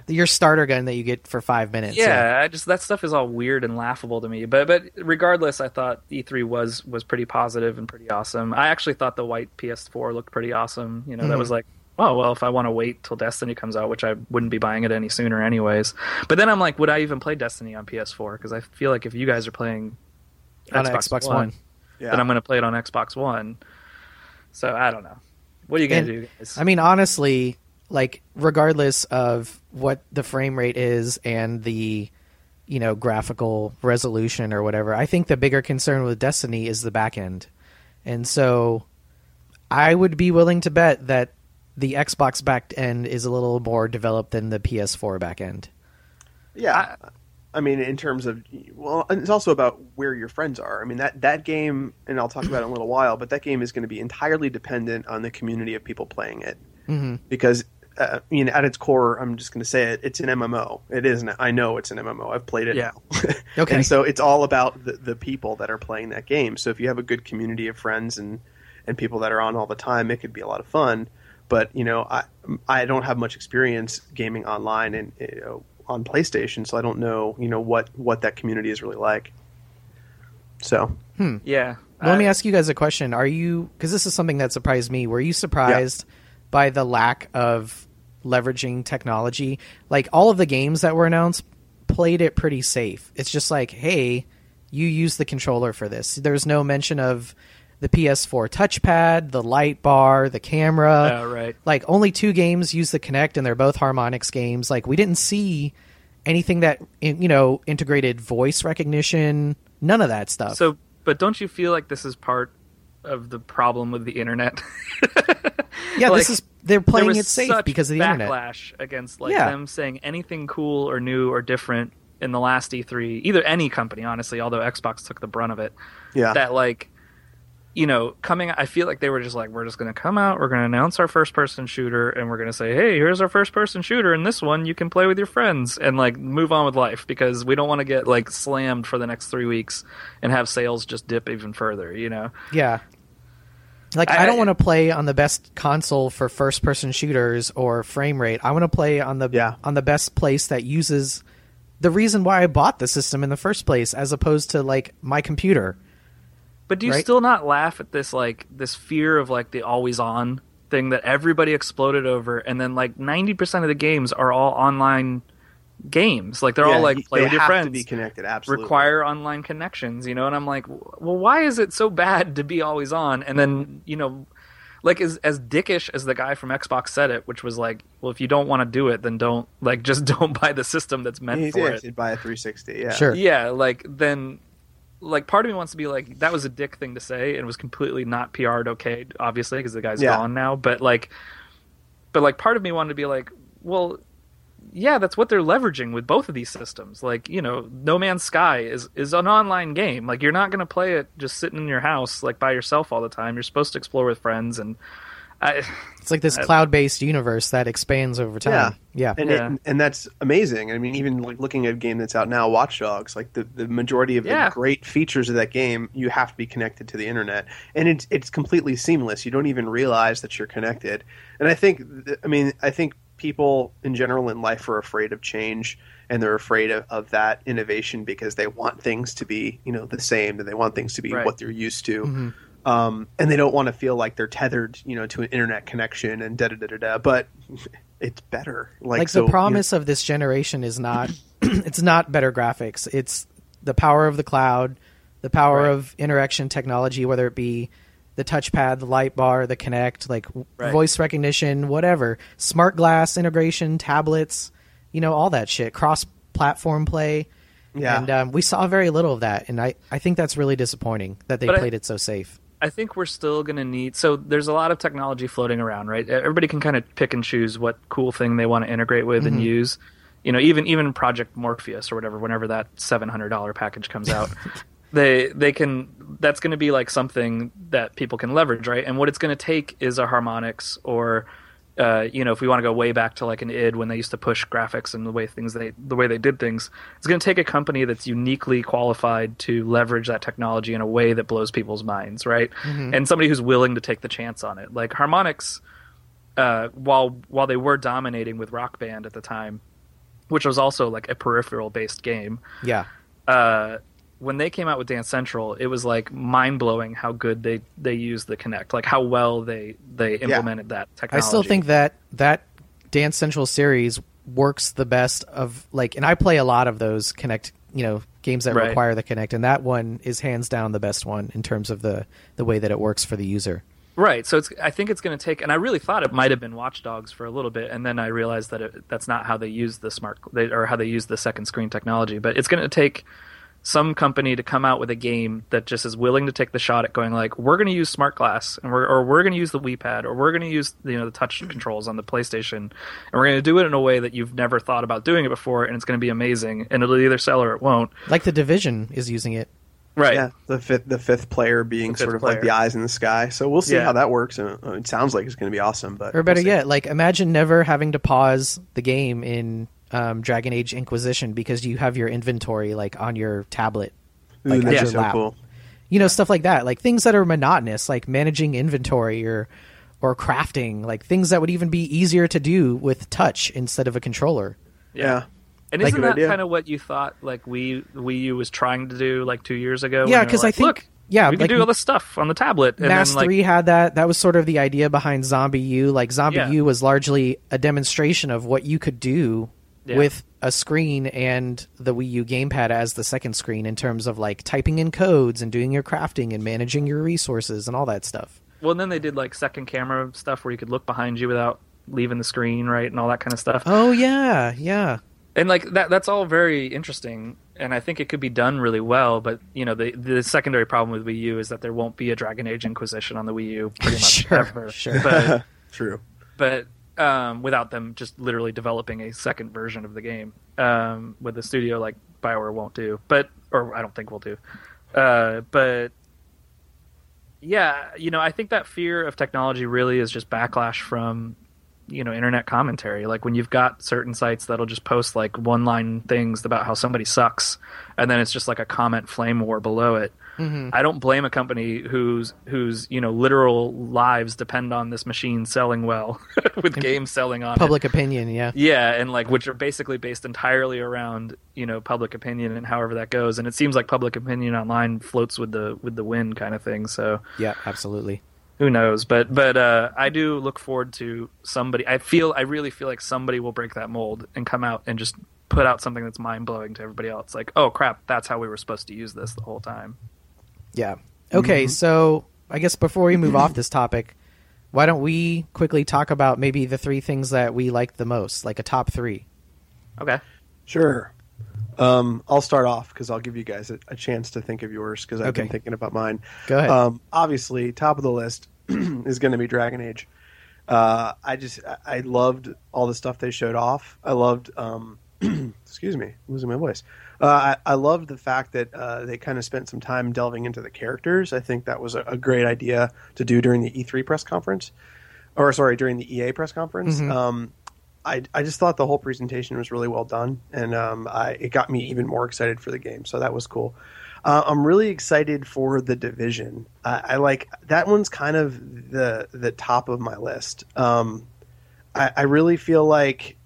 your starter gun that you get for five minutes. yeah, I just that stuff is all weird and laughable to me. But but regardless, I thought E3 was was pretty positive and pretty awesome. I actually thought the white PS4 looked pretty awesome. You know, that Mhm. was like, oh well, if I want to wait till Destiny comes out, which I wouldn't be buying it any sooner anyways. But then I'm like, would I even play Destiny on PS4? Because I feel like if you guys are playing on Xbox, One. Yeah. then I'm going to play it on Xbox One. So I don't know. What are you going to do, guys? I mean, honestly, like regardless of what the frame rate is and the you know graphical resolution or whatever, I think the bigger concern with Destiny is the back end, and so I would be willing to bet that the Xbox back end is a little more developed than the PS4 back end. Yeah. I, mean, in terms of well, it's also about where your friends are. I mean that that game, and I'll talk about it in a little while, but that game is going to be entirely dependent on the community of people playing it Mm-hmm. because. Uh, I mean, at its core, I'm just going to say it. It's an MMO. It is. An, I know it's an MMO. I've played it. Yeah. now. Okay. and so it's all about the, the people that are playing that game. So if you have a good community of friends and and people that are on all the time, it could be a lot of fun. But you know, I I don't have much experience gaming online and you know, on PlayStation, so I don't know you know what what that community is really like. So hmm. yeah. Let me ask you guys a question. Are you because this is something that surprised me? Were you surprised by the lack of leveraging technology? Like all of the games that were announced played it pretty safe. It's just like, hey, you use the controller for this. There's no mention of the PS4 touchpad, the light bar, the camera. Yeah, right. Like only two games use the Kinect, and they're both Harmonix games. Like we didn't see anything that you know integrated voice recognition. None of that stuff. So, but don't you feel like this is part of the problem with the internet? Yeah, Like, this is they're playing it safe such because of the internet. backlash against like Yeah. them saying anything cool or new or different in the last E3, either any company, honestly, although Xbox took the brunt of it. yeah, That like, you know, coming, I feel like they were just like, we're just going to come out, we're going to announce our first person shooter, and we're going to say, hey, here's our first person shooter, and this one you can play with your friends, and like move on with life because we don't want to get like slammed for the next three weeks and have sales just dip even further, you know? Yeah. Like I, I- don't want to play on the best console for first person shooters or frame rate. I want to play on the Yeah. on the best place that uses the reason why I bought the system in the first place as opposed to like my computer. But do you Right? still not laugh at this like this fear of like the always on thing that everybody exploded over and then like 90% of the games are all online games. Like they're Yeah, all like you- play they with your friends. to be connected. Absolutely, require online connections, you know, and I'm like, well, why is it so bad to be always on? And then, you know, like as as dickish as the guy from Xbox said it, which was like, well, if you don't want to do it, then don't like just don't buy the system that's meant Yeah, for it. you'd buy a 360. Yeah, Sure. Yeah, like then like part of me wants to be like that was a dick thing to say and was completely not PR'd okay, obviously because the guy's Yeah. gone now, but like but like part of me wanted to be like, well, yeah, that's what they're leveraging with both of these systems. Like, you know, No Man's Sky is is an online game. Like you're not going to play it just sitting in your house like by yourself all the time. You're supposed to explore with friends and I It's like this I- cloud-based universe that expands over time. Yeah. and Yeah. It, and that's amazing. I mean, even like looking at a game that's out now, Watch Dogs, like the, the majority of Yeah. the great features of that game, you have to be connected to the internet, and it's it's completely seamless. You don't even realize that you're connected. And I think, I mean, I think people in general in life are afraid of change, and they're afraid of, of that innovation because they want things to be, you know, the same, and they want things to be Right. what they're used to. Mm-hmm. Um, and they don't want to feel like they're tethered, you know, to an internet connection and da da da da da. But it's better. Like, like so, you the know- promise of this generation is not it's not better graphics it's the power of the cloud the power Right. of interaction technology whether it be the touchpad the light bar the Kinect like Right. voice recognition whatever smart glass integration tablets you know all that shit cross platform play Yeah. and um, we saw very little of that and i i think that's really disappointing that they But I- played it so safe I think we're still going to need. So there's a lot of technology floating around, right? Everybody can kind of pick and choose what cool thing they want to integrate with and mm-hmm. use. You know, even even Project Morpheus or whatever, whenever that seven hundred dollar package comes out, they they can. That's going to be like something that people can leverage, right? And what it's going to take is a Harmonix or. Uh, you know, if we want to go way back to like an id when they used to push graphics and the way things they the way they did things, it's going to take a company that's uniquely qualified to leverage that technology in a way that blows people's minds, right? And somebody who's willing to take the chance on it. Like Harmonix, uh, while while they were dominating with Rock Band at the time, which was also like a peripheral based game, yeah uh, when they came out with Dance Central, it was like mind blowing how good they they used the Kinect, like how well they they implemented that technology. I still think that that Dance Central series works the best of like, and I play a lot of those Kinect, you know, games that Right. require the Kinect, and that one is hands down the best one in terms of the the way that it works for the user. Right. So it's. I think it's going to take, and I really thought it might have been Watch Dogs for a little bit, and then I realized that it, that's not how they use the smart they, or how they use the second screen technology. But it's going to take some company to come out with a game that just is willing to take the shot at going like, we're going to use smart glass, and we're or we're going to use the Wii Pad, or we're going to use you know the touch mm-hmm. controls on the PlayStation, and we're going to do it in a way that you've never thought about doing it before, and it's going to be amazing, and it'll either sell or it won't. Like the Division is using it. Right. Yeah, the fifth the fifth player being fifth sort of like the eyes in the sky. So we'll see Yeah. how that works. It sounds like it's going to be awesome, but Or better we'll yet, like imagine never having to pause the game in um, Dragon Age Inquisition because you have your inventory like on your tablet, Ooh, like that'd at your so lap. cool. You know, stuff like that, like things that are monotonous, like managing inventory or or crafting, like things that would even be easier to do with touch instead of a controller. Yeah. And Like- isn't that kind of what you thought like Wii Wii U was trying to do like two years ago? Yeah, because were 'cause I think- look, yeah, we can do all this stuff on the tablet. And Mass then, like, Three had that. That was sort of the idea behind ZombiU. Like Zombie Yeah. U was largely a demonstration of what you could do Yeah. with a screen and the Wii U gamepad as the second screen in terms of like typing in codes and doing your crafting and managing your resources and all that stuff. Well, and then they did like second camera stuff where you could look behind you without leaving the screen, right, and all that kind of stuff. Oh yeah, yeah. and like that that's all very interesting and i think it could be done really well but you know the the secondary problem with wii u is that there won't be a dragon age inquisition on the wii u pretty much Sure, ever sure. but True. but um, without them just literally developing a second version of the game um, with the studio like bioware won't do but or i don't think will do. Uh, but yeah you know i think that fear of technology really is just backlash from you know internet commentary. Like when you've got certain sites that'll just post like one line things about how somebody sucks and then it's just like a comment flame war below it i don't blame a company whose whose you know literal lives depend on this machine selling well with games selling on it. Public opinion, yeah. Yeah, and like which are basically based entirely around you know public opinion and however that goes, and it seems like public opinion online floats with the with the wind kind of thing. So Yeah, absolutely. who knows? But but uh, I do look forward to somebody. I feel I really feel like somebody will break that mold and come out and just put out something that's mind blowing to everybody else. Like oh crap, that's how we were supposed to use this the whole time. Yeah. Okay, so I guess before we move off this topic, why don't we quickly talk about maybe the three things that we like the most, like a top three? Okay. Sure. Um, I'll start off because I'll give you guys a, a chance to think of yours because I've been thinking about mine. Go ahead. Um, obviously, top of the list is going to be Dragon Age. Uh, I just I- I loved all the stuff they showed off. I loved, um, excuse me, losing my voice. Uh, I, I loved the fact that uh, they kind of spent some time delving into the characters. I think that was a, a great idea to do during the E3 press conference, or sorry, during the EA press conference. Um, I, I just thought the whole presentation was really well done, and um, I, it got me even more excited for the game. So that was cool. Uh, I'm really excited for the division. I, I like that one's kind of the the top of my list. Um, I, I really feel like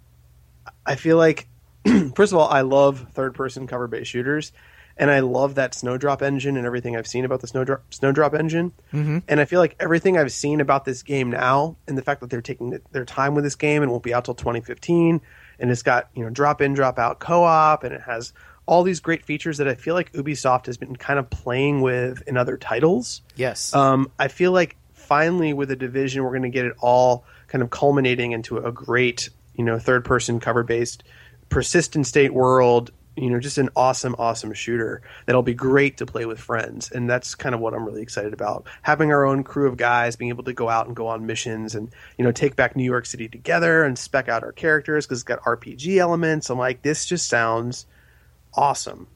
I feel like first of all, I love third person cover based shooters, and I love that Snowdrop engine and everything I've seen about the Snowdrop Snowdrop engine. Mm-hmm. And I feel like everything I've seen about this game now, and the fact that they're taking their time with this game and won't be out till 2015, and it's got you know drop in drop out co op, and it has all these great features that I feel like Ubisoft has been kind of playing with in other titles. Yes. Um, I feel like finally with the division, we're going to get it all kind of culminating into a great, you know, third person cover based, persistent state world. You know, just an awesome, awesome shooter that'll be great to play with friends, and that's kind of what I'm really excited about. Having our own crew of guys, being able to go out and go on missions, and you know, take back New York City together and spec out our characters because it's got RPG elements. I'm like, this just sounds awesome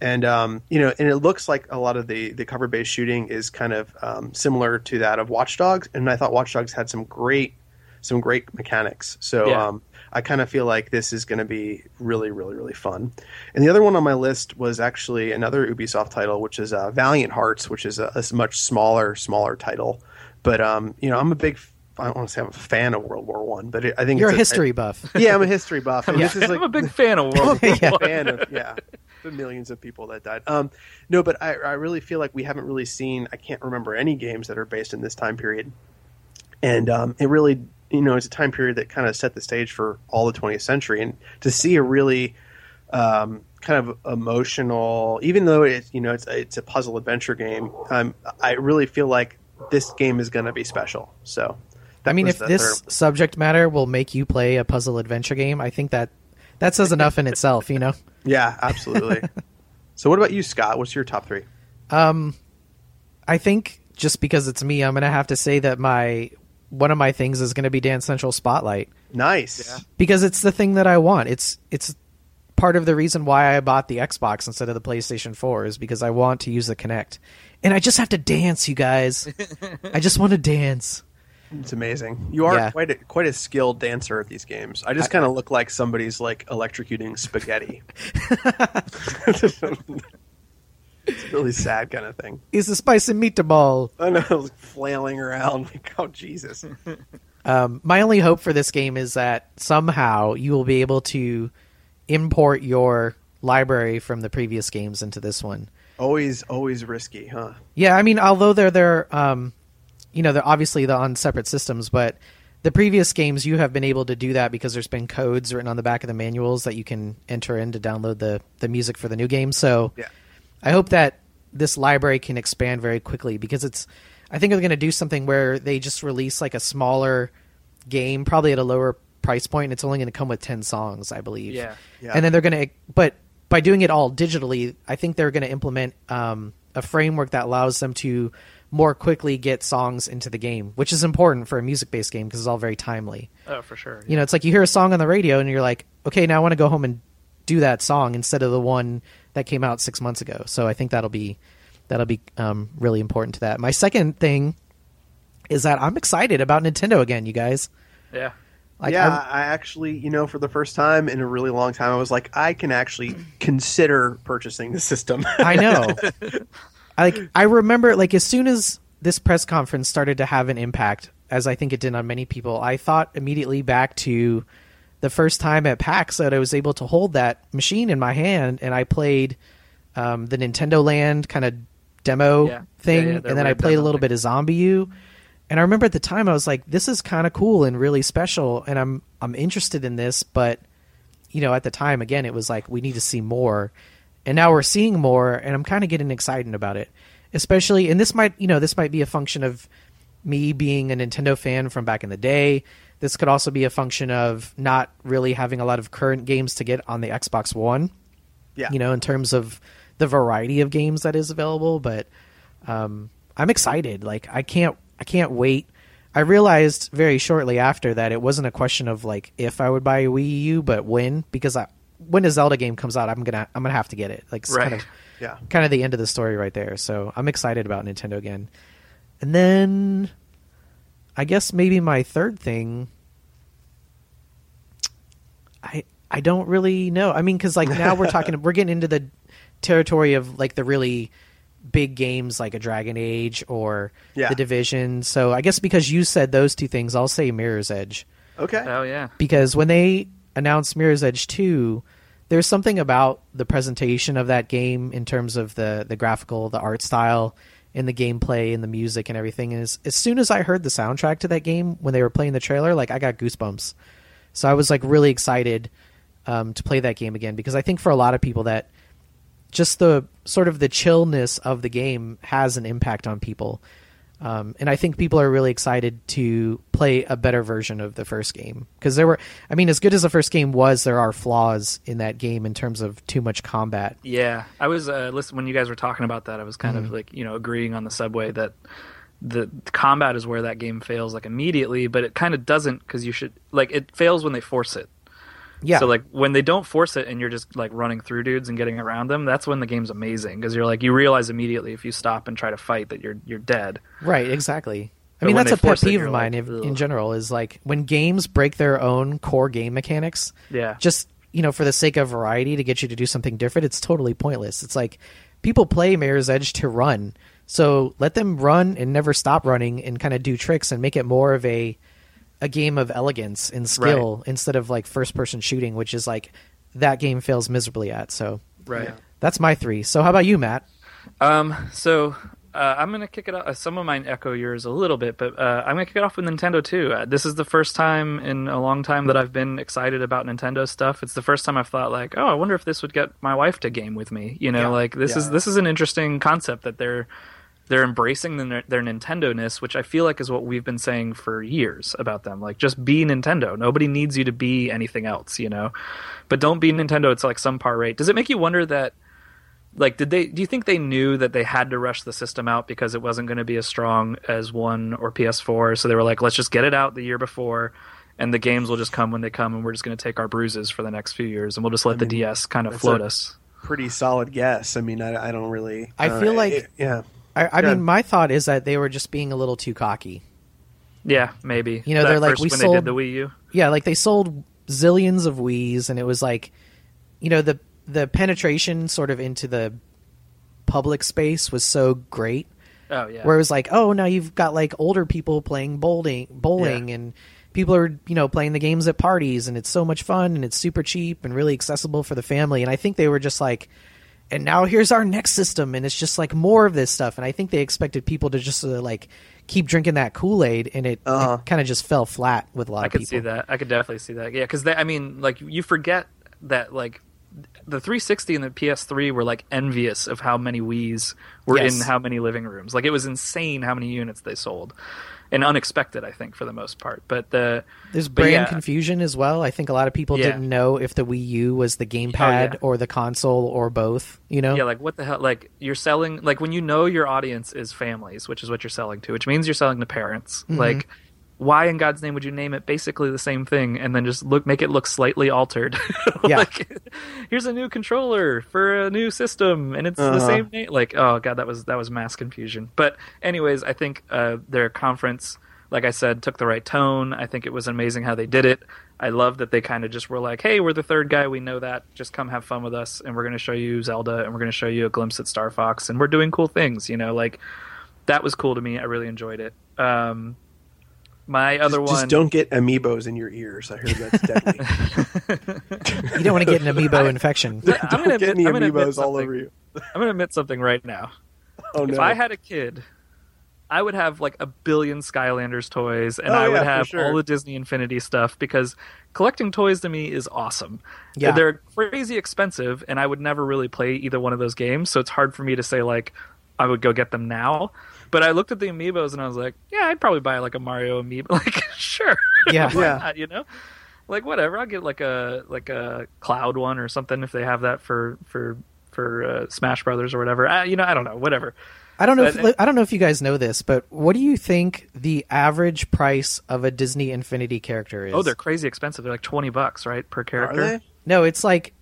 and um, you know, and it looks like a lot of the the cover based shooting is kind of um, similar to that of Watch Dogs and I thought Watch Dogs had some great some great mechanics. So Yeah. um, I kind of feel like this is going to be really, really, really fun. And the other one on my list was actually another Ubisoft title, which is uh, Valiant Hearts, which is a, a much smaller, smaller title. But um, you know, I'm a big I don't want to say I'm a fan of World War One, but it, I think You're a it's history buff. yeah, I'm a history buff. And this is like I'm a big fan of World War Yeah. One. fan of yeah the millions of people that died um no but I, I really feel like we haven't really seen i can't remember any games that are based in this time period and um it really you know it's a time period that kind of set the stage for all the 20th century and to see a really um kind of emotional even though it's you know it's it's a puzzle adventure game um i really feel like this game is going to be special so I mean, if this third- subject matter will make you play a puzzle adventure game, I think that that says enough in itself. You know. yeah absolutely so what about you scott what's your top three um I think just because it's me, I'm gonna have to say that my one of my things is gonna be Dance Central Spotlight nice because it's the thing that I want. It's it's part of the reason why I bought the Xbox instead of the PlayStation 4 is because I want to use the Kinect. And I just have to dance, you guys. I just want to dance. It's amazing. You are Yeah. quite a, quite a skilled dancer at these games. I just kind of look like somebody's like electrocuting spaghetti. it's a really sad kind of thing. It's a spicy meatball. I know, like flailing around like, oh Jesus. Um, my only hope for this game is that somehow you will be able to import your library from the previous games into this one. always, always risky, huh? Yeah, I mean, although they're they're um, you know, they're obviously they're on separate systems, but the previous games you have been able to do that because there's been codes written on the back of the manuals that you can enter in to download the the music for the new game. So Yeah. I hope that this library can expand very quickly because it's I think they're going to do something where they just release like a smaller game probably at a lower price point and it's only going to come with 10 songs, I believe. Yeah. Yeah. And then they're going to but by doing it all digitally, I think they're going to implement um, a framework that allows them to more quickly get songs into the game, which is important for a music-based game because it's all very timely. Oh, for sure. You know, it's like you hear a song on the radio and you're like, okay, now I want to go home and do that song instead of the one that came out six months ago. So I think that'll be that'll be um, really important to that. My second thing is that I'm excited about Nintendo again, you guys. Yeah. Like, yeah, I'm- I actually, you know, for the first time in a really long time, I was like, I can actually consider purchasing the system. I know. Like I remember like as soon as this press conference started to have an impact, as I think it did on many people, I thought immediately back to the first time at PAX that I was able to hold that machine in my hand and I played um, the Nintendo Land kind of demo Yeah. thing, Yeah, yeah, and then I played a little thing. bit of ZombiU. And I remember at the time I was like, "This is kind of cool and really special," and I'm I'm interested in this, but you know, at the time, again, it was like we need to see more, and now we're seeing more, and I'm kind of getting excited about it. Especially, and this might, you know, this might be a function of me being a Nintendo fan from back in the day. This could also be a function of not really having a lot of current games to get on the Xbox One. Yeah. You know, in terms of the variety of games that is available, but um, I'm excited. Like I can't I can't wait. I realized very shortly after that it wasn't a question of like if I would buy a Wii U, but when because I when a Zelda game comes out, I'm gonna I'm gonna have to get it. Like it's Right. kind of Yeah. kind of the end of the story right there. So I'm excited about Nintendo again. And then I guess maybe my third thing I I don't really know. I mean cuz like now we're talking we're getting into the territory of like the really big games like a Dragon Age or Yeah. the Division. So I guess because you said those two things, I'll say Mirror's Edge Okay. Oh yeah. because when they announced Mirror's Edge 2, there's something about the presentation of that game in terms of the the graphical, the art style, and the gameplay and the music and everything. Is as soon as I heard the soundtrack to that game when they were playing the trailer, like I got goosebumps. So I was like really excited um, to play that game again because I think for a lot of people that just the sort of the chillness of the game has an impact on people. Um, and I think people are really excited to play a better version of the first game because there were, I mean, as good as the first game was, there are flaws in that game in terms of too much combat. Yeah, I was uh, listen when you guys were talking about that. I was kind Mm-hmm. of like you know agreeing on the subway that the combat is where that game fails like immediately, but it kind of doesn't because you should like it fails when they force it. Yeah, So like when they don't force it and you're just like running through dudes and getting around them, that's when the game's amazing because you're like you realize immediately if you stop and try to fight that you're you're dead. right, exactly. I But mean, that's a pet peeve of mine like, in, in general. Is like when games break their own core game mechanics. Yeah. just you know for the sake of variety to get you to do something different it's totally pointless it's like people play mirror's edge to run so let them run and never stop running and kind of do tricks and make it more of a a game of elegance and skill instead of like first person shooting which is like that game fails miserably at so Right. Yeah. that's my three so how about you matt Um, so uh, I'm gonna kick it off. Uh, some of mine echo yours a little bit, but uh, I'm gonna kick it off with Nintendo too. Uh, this is the first time in a long time that I've been excited about Nintendo stuff. It's the first time I've thought like, oh, I wonder if this would get my wife to game with me. You know, Yeah. like this is this is an interesting concept that they're they're embracing their, their Nintendo ness, which I feel like is what we've been saying for years about them. Like, just be Nintendo. Nobody needs you to be anything else, you know. But don't be Nintendo. It's like some par rate. Does it make you wonder that? like did they do you think they knew that they had to rush the system out because it wasn't going to be as strong as one or ps4 so they were like let's just get it out the year before and the games will just come when they come and we're just going to take our bruises for the next few years and we'll just let the mean, ds kind of float a- us Pretty solid guess. I mean, I, I don't really. I uh, feel like- it- yeah. I, I mean my thought is that they were just being a little too cocky. Yeah maybe. You know, That they're like, we when sold- they did the wii u? Yeah, like they sold zillions of Wii's, and it was like, you know, the the penetration sort of into the public space was so great. oh yeah. Where it was like, oh, now you've got like older people playing bowling, bowling, and people are you know playing the games at parties, and it's so much fun, and it's super cheap and really accessible for the family. And I think they were just like, and now here's our next system, and it's just like more of this stuff. And I think they expected people to just uh, like keep drinking that Kool Aid, and it, Uh-huh. it kind of just fell flat with a lot I of people i could see that. I could definitely see that. Yeah, because I mean, like you forget that like the 360 and the PS3 were like envious of how many Wii's were Yes. in how many living rooms. Like it was insane how many units they sold, and unexpected, I think, for the most part. But the There's brand yeah. confusion as well. I think a lot of people Yeah. didn't know if the Wii U was the gamepad yeah. or the console or both. You know, Yeah, like what the hell? Like you're selling, like when you know your audience is families, which is what you're selling to, which means you're selling to parents. Mm-hmm. Like, why in God's name would you name it basically the same thing and then just look make it look slightly altered? Yeah. like, here's a new controller for a new system, and it's the Uh-huh. same name. Like, oh god, that was that was mass confusion. But anyways, I think uh, their conference. Like I said, took the right tone. I think it was amazing how they did it. I love that they kind of just were like, "Hey, we're the third guy. We know that. Just come have fun with us, and we're going to show you Zelda, and we're going to show you a glimpse at Star Fox, and we're doing cool things." You know, like that was cool to me. I really enjoyed it. Um, my other just, one, just don't get amiibos in your ears. I heard that's deadly. you don't want to get an amiibo infection. I'm don't gonna get admit- any I'm amiibos all over you. I'm going to admit something right now. Oh no! If I had a kid, I would have like a billion Skylanders toys, and Oh, I would yeah, have sure. all the Disney Infinity stuff because collecting toys to me is awesome. Yeah. They're crazy expensive, and I would never really play either one of those games, so it's hard for me to say like, I would go get them now. But I looked at the amiibos and I was like, yeah, I'd probably buy like a Mario amiibo. Like, sure, Yeah. Why Yeah. not, you know, like whatever. I'll get like a like a Cloud one or something if they have that for for for uh, Smash Brothers or whatever. Uh, you know, I don't know, whatever. I don't know. But- If, I don't know if you guys know this, but what do you think the average price of a Disney Infinity character is? Oh, they're crazy expensive. They're like twenty bucks, right, per Are character. they? no. It's like,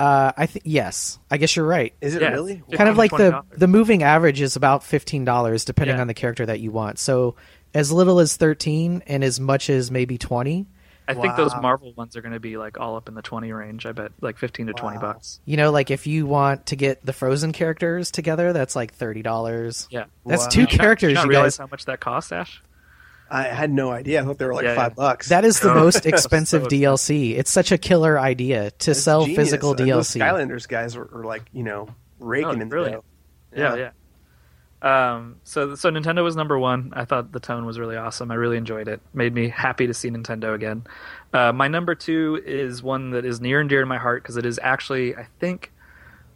uh, I think yes. I guess you're right. Is it Yeah, really? kind of like the $15. the moving average is about fifteen dollars depending Yeah. on the character that you want. So as little as thirteen and as much as maybe twenty. I think those Wow. Marvel ones are going to be like all up in the twenty range. I bet, like fifteen to twenty Wow. bucks. You know, like if you want to get the Frozen characters together, that's like thirty dollars. Yeah, That's Wow. two Did you Did characters. you not You realize guys. how much that costs, Ash? I had no idea. I thought they were like Yeah, five yeah. bucks. That is the Oh, most expensive expensive. DLC. It's such a killer idea to It's sell genius. physical And Those DLC. Skylanders guys were, were like, you know, raking Oh, in the brilliant. dough. Yeah, yeah. Um, so so Nintendo was number one. I thought the tone was really awesome. I really enjoyed it. Made me happy to see Nintendo again. Uh, my number two is one that is near and dear to my heart because it is actually, I think,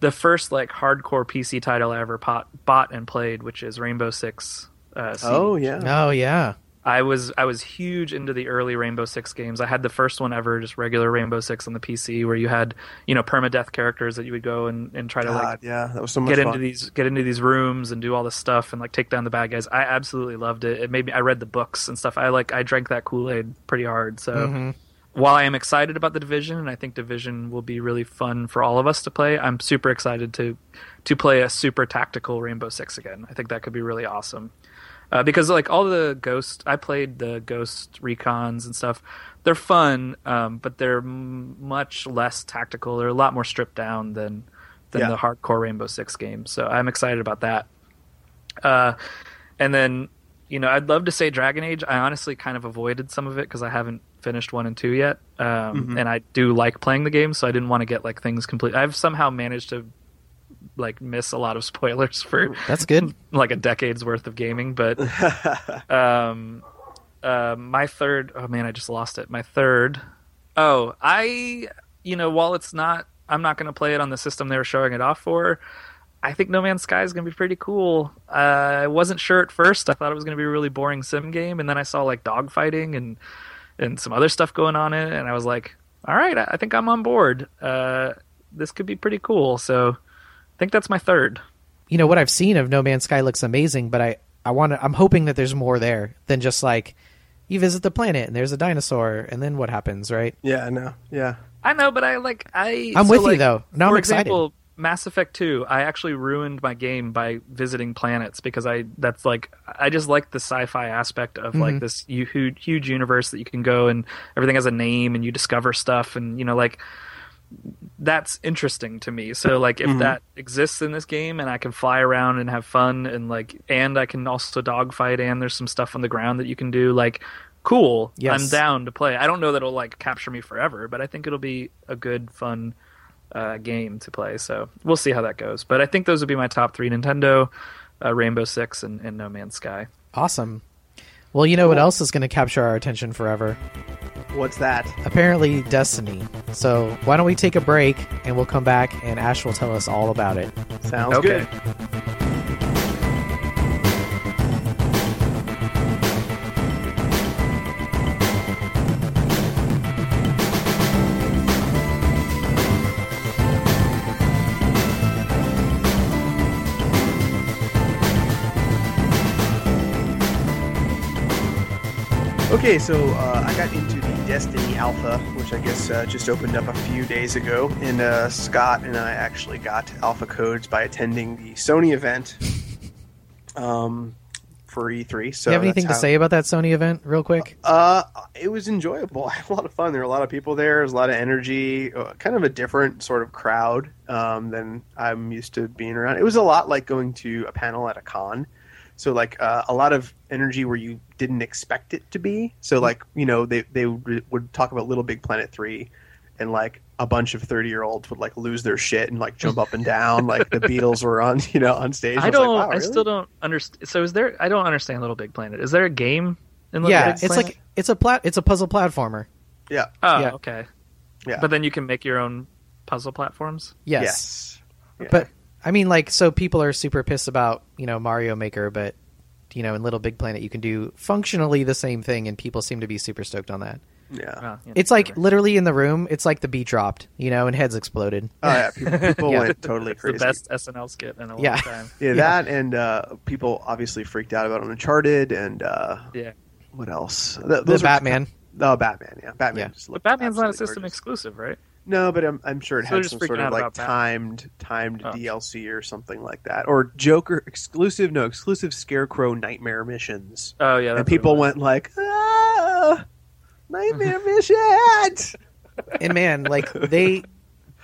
the first like hardcore PC title I ever pot, bought and played, which is Rainbow Six. Uh, Oh yeah. Oh yeah. I was I was huge into the early Rainbow Six games. I had the first one ever, just regular Rainbow Six on the PC, where you had you know permadeath characters that you would go and, and try to like yeah, that was so much get fun. into these get into these rooms and do all this stuff and like take down the bad guys. I absolutely loved it. It made me. I read the books and stuff. I like I drank that Kool Aid pretty hard. So Mhm. while I am excited about the division and I think division will be really fun for all of us to play, I'm super excited to to play a super tactical Rainbow Six again. I think that could be really awesome. Uh, because like all the ghost, I played the ghost recons and stuff. They're fun, um, but they're m- much less tactical. They're a lot more stripped down than than Yeah. the hardcore Rainbow Six games. So I'm excited about that. Uh, and then you know I'd love to say Dragon Age. I honestly kind of avoided some of it because I haven't finished one and two yet, um, Mhm. and I do like playing the game, so I didn't want to get like things complete. I've somehow managed to like miss a lot of spoilers for That's good. like a decade's worth of gaming, but um, uh, my third. Oh man, I just lost it. My third. Oh, I. You know, while it's not, I'm not going to play it on the system they were showing it off for. I think No Man's Sky is going to be pretty cool. Uh, I wasn't sure at first. I thought it was going to be a really boring sim game, and then I saw like dogfighting and and some other stuff going on in it, and I was like, all right, I think I'm on board. Uh, this could be pretty cool. So, think that's my third. You know what I've seen of No Man's Sky looks amazing, but I I want to. I'm hoping that there's more there than just like you visit the planet and there's a dinosaur and then what happens, right? yeah, I know. yeah. I know, but I like I. I'm so, with you, though. Now for I'm excited. example, Mass Effect Two, I actually ruined my game by visiting planets because I that's like I just like the sci-fi aspect of Mhm. like this huge huge universe that you can go and everything has a name and you discover stuff and you know like that's interesting to me. So like if Mhm. that exists in this game and I can fly around and have fun and like and I can also dogfight and there's some stuff on the ground that you can do like cool. Yes. I'm down to play. I don't know that it'll like capture me forever, but I think it'll be a good fun uh, game to play. So we'll see how that goes. But I think those would be my top three: Nintendo, uh, Rainbow Six, and, and No Man's Sky. Awesome. Well, you know what else is going to capture our attention forever? What's that? Apparently, Destiny. So why don't we take a break and we'll come back and Ash will tell us all about it. Sounds Okay. good. Okay, so uh, I got into the Destiny Alpha, which I guess uh, just opened up a few days ago, and uh, Scott and I actually got alpha codes by attending the Sony event um, for E3. So Do you have anything to say about that Sony event, real quick? Uh, it was enjoyable. I had a lot of fun. There were a lot of people there. There was a lot of energy. uh, Kind of a different sort of crowd um, than I'm used to being around. It was a lot like going to a panel at a con. So like uh, a lot of energy where you didn't expect it to be. So like you know they they would, would talk about Little Big Planet three, and like a bunch of thirty year olds would like lose their shit and like jump up and down like the Beatles were on you know on stage. I was don't. Like, wow, I still don't understand. So is there? I don't understand Little Big Planet. Is there a game in Little yeah, Big it's Planet? like it's a plat. It's a puzzle platformer. Yeah. Oh, yeah. okay. Yeah. But then you can make your own puzzle platforms. Yes, Yes. Yeah. but I mean, like, so people are super pissed about you know Mario Maker, but you know in Little Big Planet you can do functionally the same thing, and people seem to be super stoked on that. Yeah. Well, you know, It's like whatever. literally in the room. It's like the beat dropped, you know, and heads exploded. Oh yeah, people, people Yeah. went totally it's the best SNL skit in a long Yeah. time. Yeah, that and uh, people obviously freaked out about Uncharted and uh, Yeah, what else? Th- The those are- Batman. Oh, Batman. Yeah, Batman. Yeah. but Batman's not a system gorgeous. exclusive, right? No, but I'm, I'm sure it So had some sort of like about timed timed Oh. DLC or something like that, or Joker exclusive. No, exclusive Scarecrow Nightmare missions, Oh yeah, and people went like, ah, Nightmare missions. and man, like they,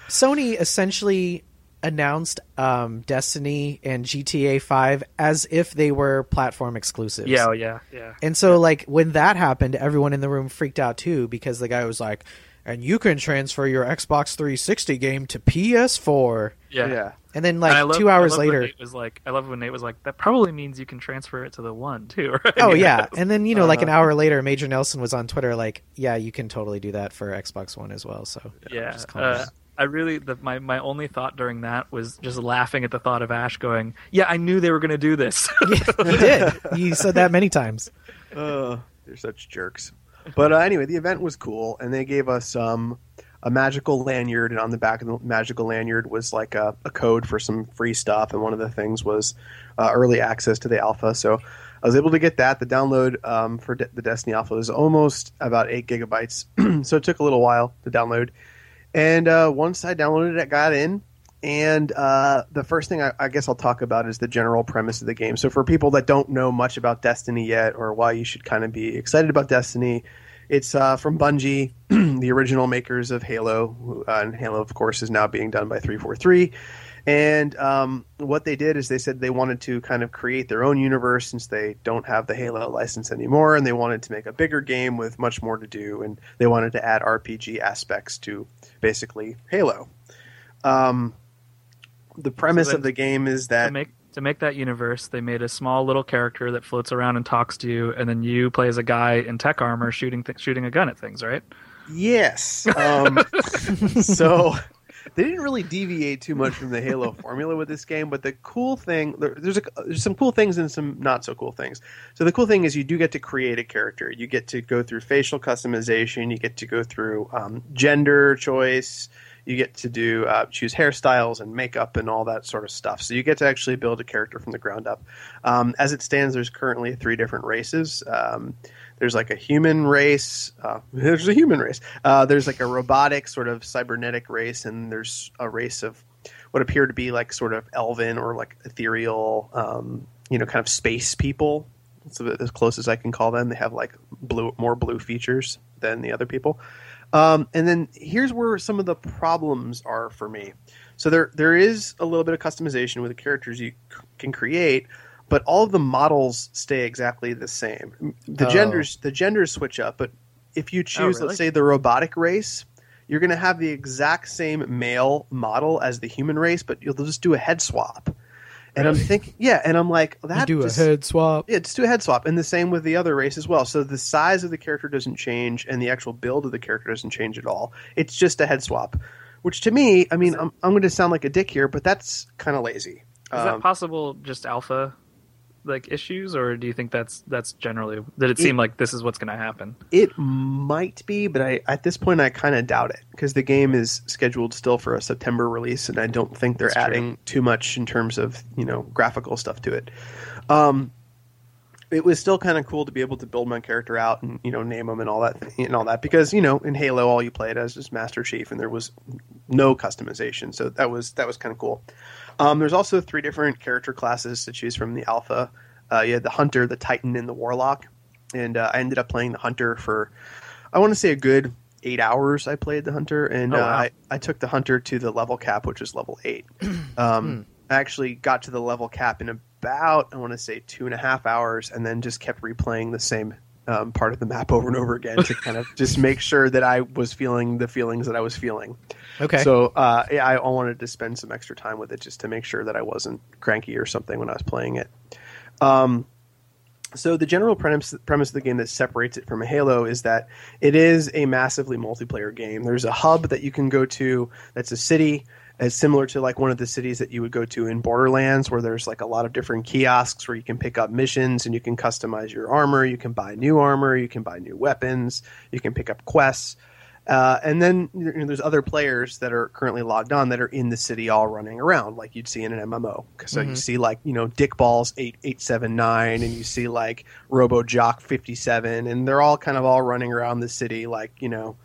Sony essentially announced um, Destiny and GTA Five as if they were platform exclusives. Yeah, oh, yeah, yeah. And so, like, when that happened, everyone in the room freaked out too because the guy was like, and you can transfer your Xbox 360 game to PS4. Yeah. yeah. And then, like, I love- two hours later. Nate was like, I love when Nate was like, that probably means you can transfer it to the one too, right? Oh, yeah. And then, you know, like an Uh-huh. hour later, Major Nelson was on Twitter, like, yeah, you can totally do that for Xbox One as well. So, yeah. just Uh. I really, the, my my only thought during that was just laughing at the thought of Ash going, "Yeah, I knew they were going to do this." you did. You said that many times. Uh, they're such jerks. But uh, anyway, the event was cool, and they gave us um, a magical lanyard, and on the back of the magical lanyard was like a, a code for some free stuff, and one of the things was uh, early access to the alpha. So I was able to get that. The download um, for De- the Destiny alpha was almost about eight gigabytes, so it took a little while to download. And uh, once I downloaded it, I got in. And uh, the first thing I, I guess I'll talk about is the general premise of the game. So, for people that don't know much about Destiny yet, or why you should kind of be excited about Destiny, it's uh, from Bungie, the original makers of Halo. Uh, and Halo, of course, is now being done by 343. And um, what they did is they said they wanted to kind of create their own universe since they don't have the Halo license anymore, and they wanted to make a bigger game with much more to do, and they wanted to add RPG aspects to basically Halo. Um, the premise then of the game is to that make to make that universe, they made a small little character that floats around and talks to you, and then you play as a guy in tech armor shooting th- shooting a gun at things, right? Yes. Um, so they didn't really deviate too much from the Halo formula with this game, but the cool thing there, there's a, there's some cool things and some not so cool things. So the cool thing is you do get to create a character. You get to go through facial customization. You get to go through um, gender choice. You get to do uh, choose hairstyles and makeup and all that sort of stuff. So you get to actually build a character from the ground up. Um, as it stands, there's currently three different races. Um, there's like a human race. Uh, there's a human race. Uh, there's like a robotic sort of cybernetic race, and there's a race of what appear to be like sort of elven or like ethereal, um, you know, kind of space people. About as close as I can call them. They have like blue, more blue features than the other people. Um, and then here's where some of the problems are for me. So there there is a little bit of customization with the characters you c- can create, but all of the models stay exactly the same. The Oh. genders the genders switch up, but if you choose, really? let's say, the robotic race, you're going to have the exact same male model as the human race, but you'll just do a head swap. And I'm thinking, yeah, and I'm like, that do just- a head swap. yeah, just do a head swap, and the same with the other race as well. So the size of the character doesn't change, and the actual build of the character doesn't change at all. It's just a head swap, which to me, I mean, I'm, I'm going to sound like a dick here, but that's kind of lazy. Is Um, that possible? Just alpha like issues, or do you think that's that's generally did it seem like this is what's going to happen? It might be, but I at this point I kind of doubt it because the game is scheduled still for a September release, and I don't think they're That's true. adding too much in terms of you know graphical stuff to it. Um, it was still kind of cool to be able to build my character out and you know name them and all that and all that because you know in Halo all you played as is Master Chief and there was no customization, so that was that was kind of cool. Um, there's also three different character classes to choose from the alpha. Uh, you had the hunter, the titan, and the warlock. And uh, I ended up playing the hunter for, I want to say a good eight hours. I played the hunter, and Oh, uh. I, I took the hunter to the level cap, which is level eight. Um, I actually got to the level cap in about I want to say two and a half hours, and then just kept replaying the same um, part of the map over and over again to kind of just make sure that I was feeling the feelings that I was feeling. Okay. So uh, yeah, I wanted to spend some extra time with it just to make sure that I wasn't cranky or something when I was playing it. Um, so the general premise, premise of the game that separates it from a Halo is that it is a massively multiplayer game. There's a hub that you can go to that's a city, As similar to like one of the cities that you would go to in Borderlands, where there's like a lot of different kiosks where you can pick up missions and you can customize your armor, you can buy new armor, you can buy new weapons, you can pick up quests. Uh, and then you know, there's other players that are currently logged on that are in the city all running around like you'd see in an MMO. So you see like you know Dick Balls eight eight seven nine, and you see like Robo Jock fifty seven, and they're all kind of all running around the city like you know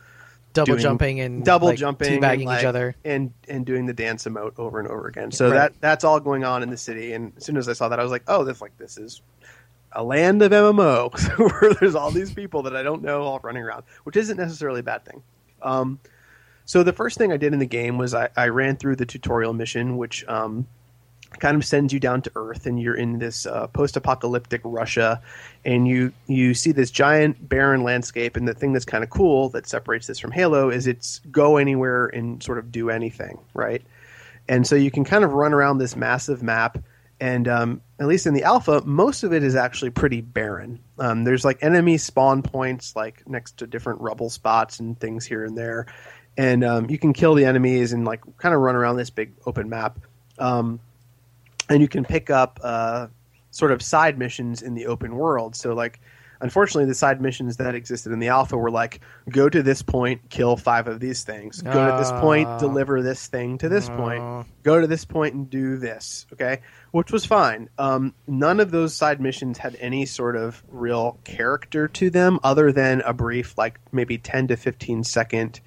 Double jumping and double like, jumping, teabagging and, each other. and and doing the dance emote over and over again. So Right. that that's all going on in the city. And as soon as I saw that, I was like, oh, this like this is a land of MMO where there's all these people that I don't know all running around, which isn't necessarily a bad thing. Um, so the first thing I did in the game was I, I ran through the tutorial mission, which um, kind of sends you down to Earth, and you're in this uh, post-apocalyptic Russia, and you you see this giant barren landscape. And the thing that's kind of cool that separates this from Halo is it's go anywhere and sort of do anything, right? And so you can kind of run around this massive map. And um, at least in the alpha, most of it is actually pretty barren. Um, there's like enemy spawn points, like next to different rubble spots and things here and there, and um, you can kill the enemies and like kind of run around this big open map. Um, and you can pick up uh, sort of side missions in the open world. So like unfortunately the side missions that existed in the alpha were like go to this point, kill five of these things. Go to this point, Ah. deliver this thing to this Ah. point. Go to this point and do this. Okay, which was fine. Um, none of those side missions had any sort of real character to them, other than a brief, like maybe ten to fifteen second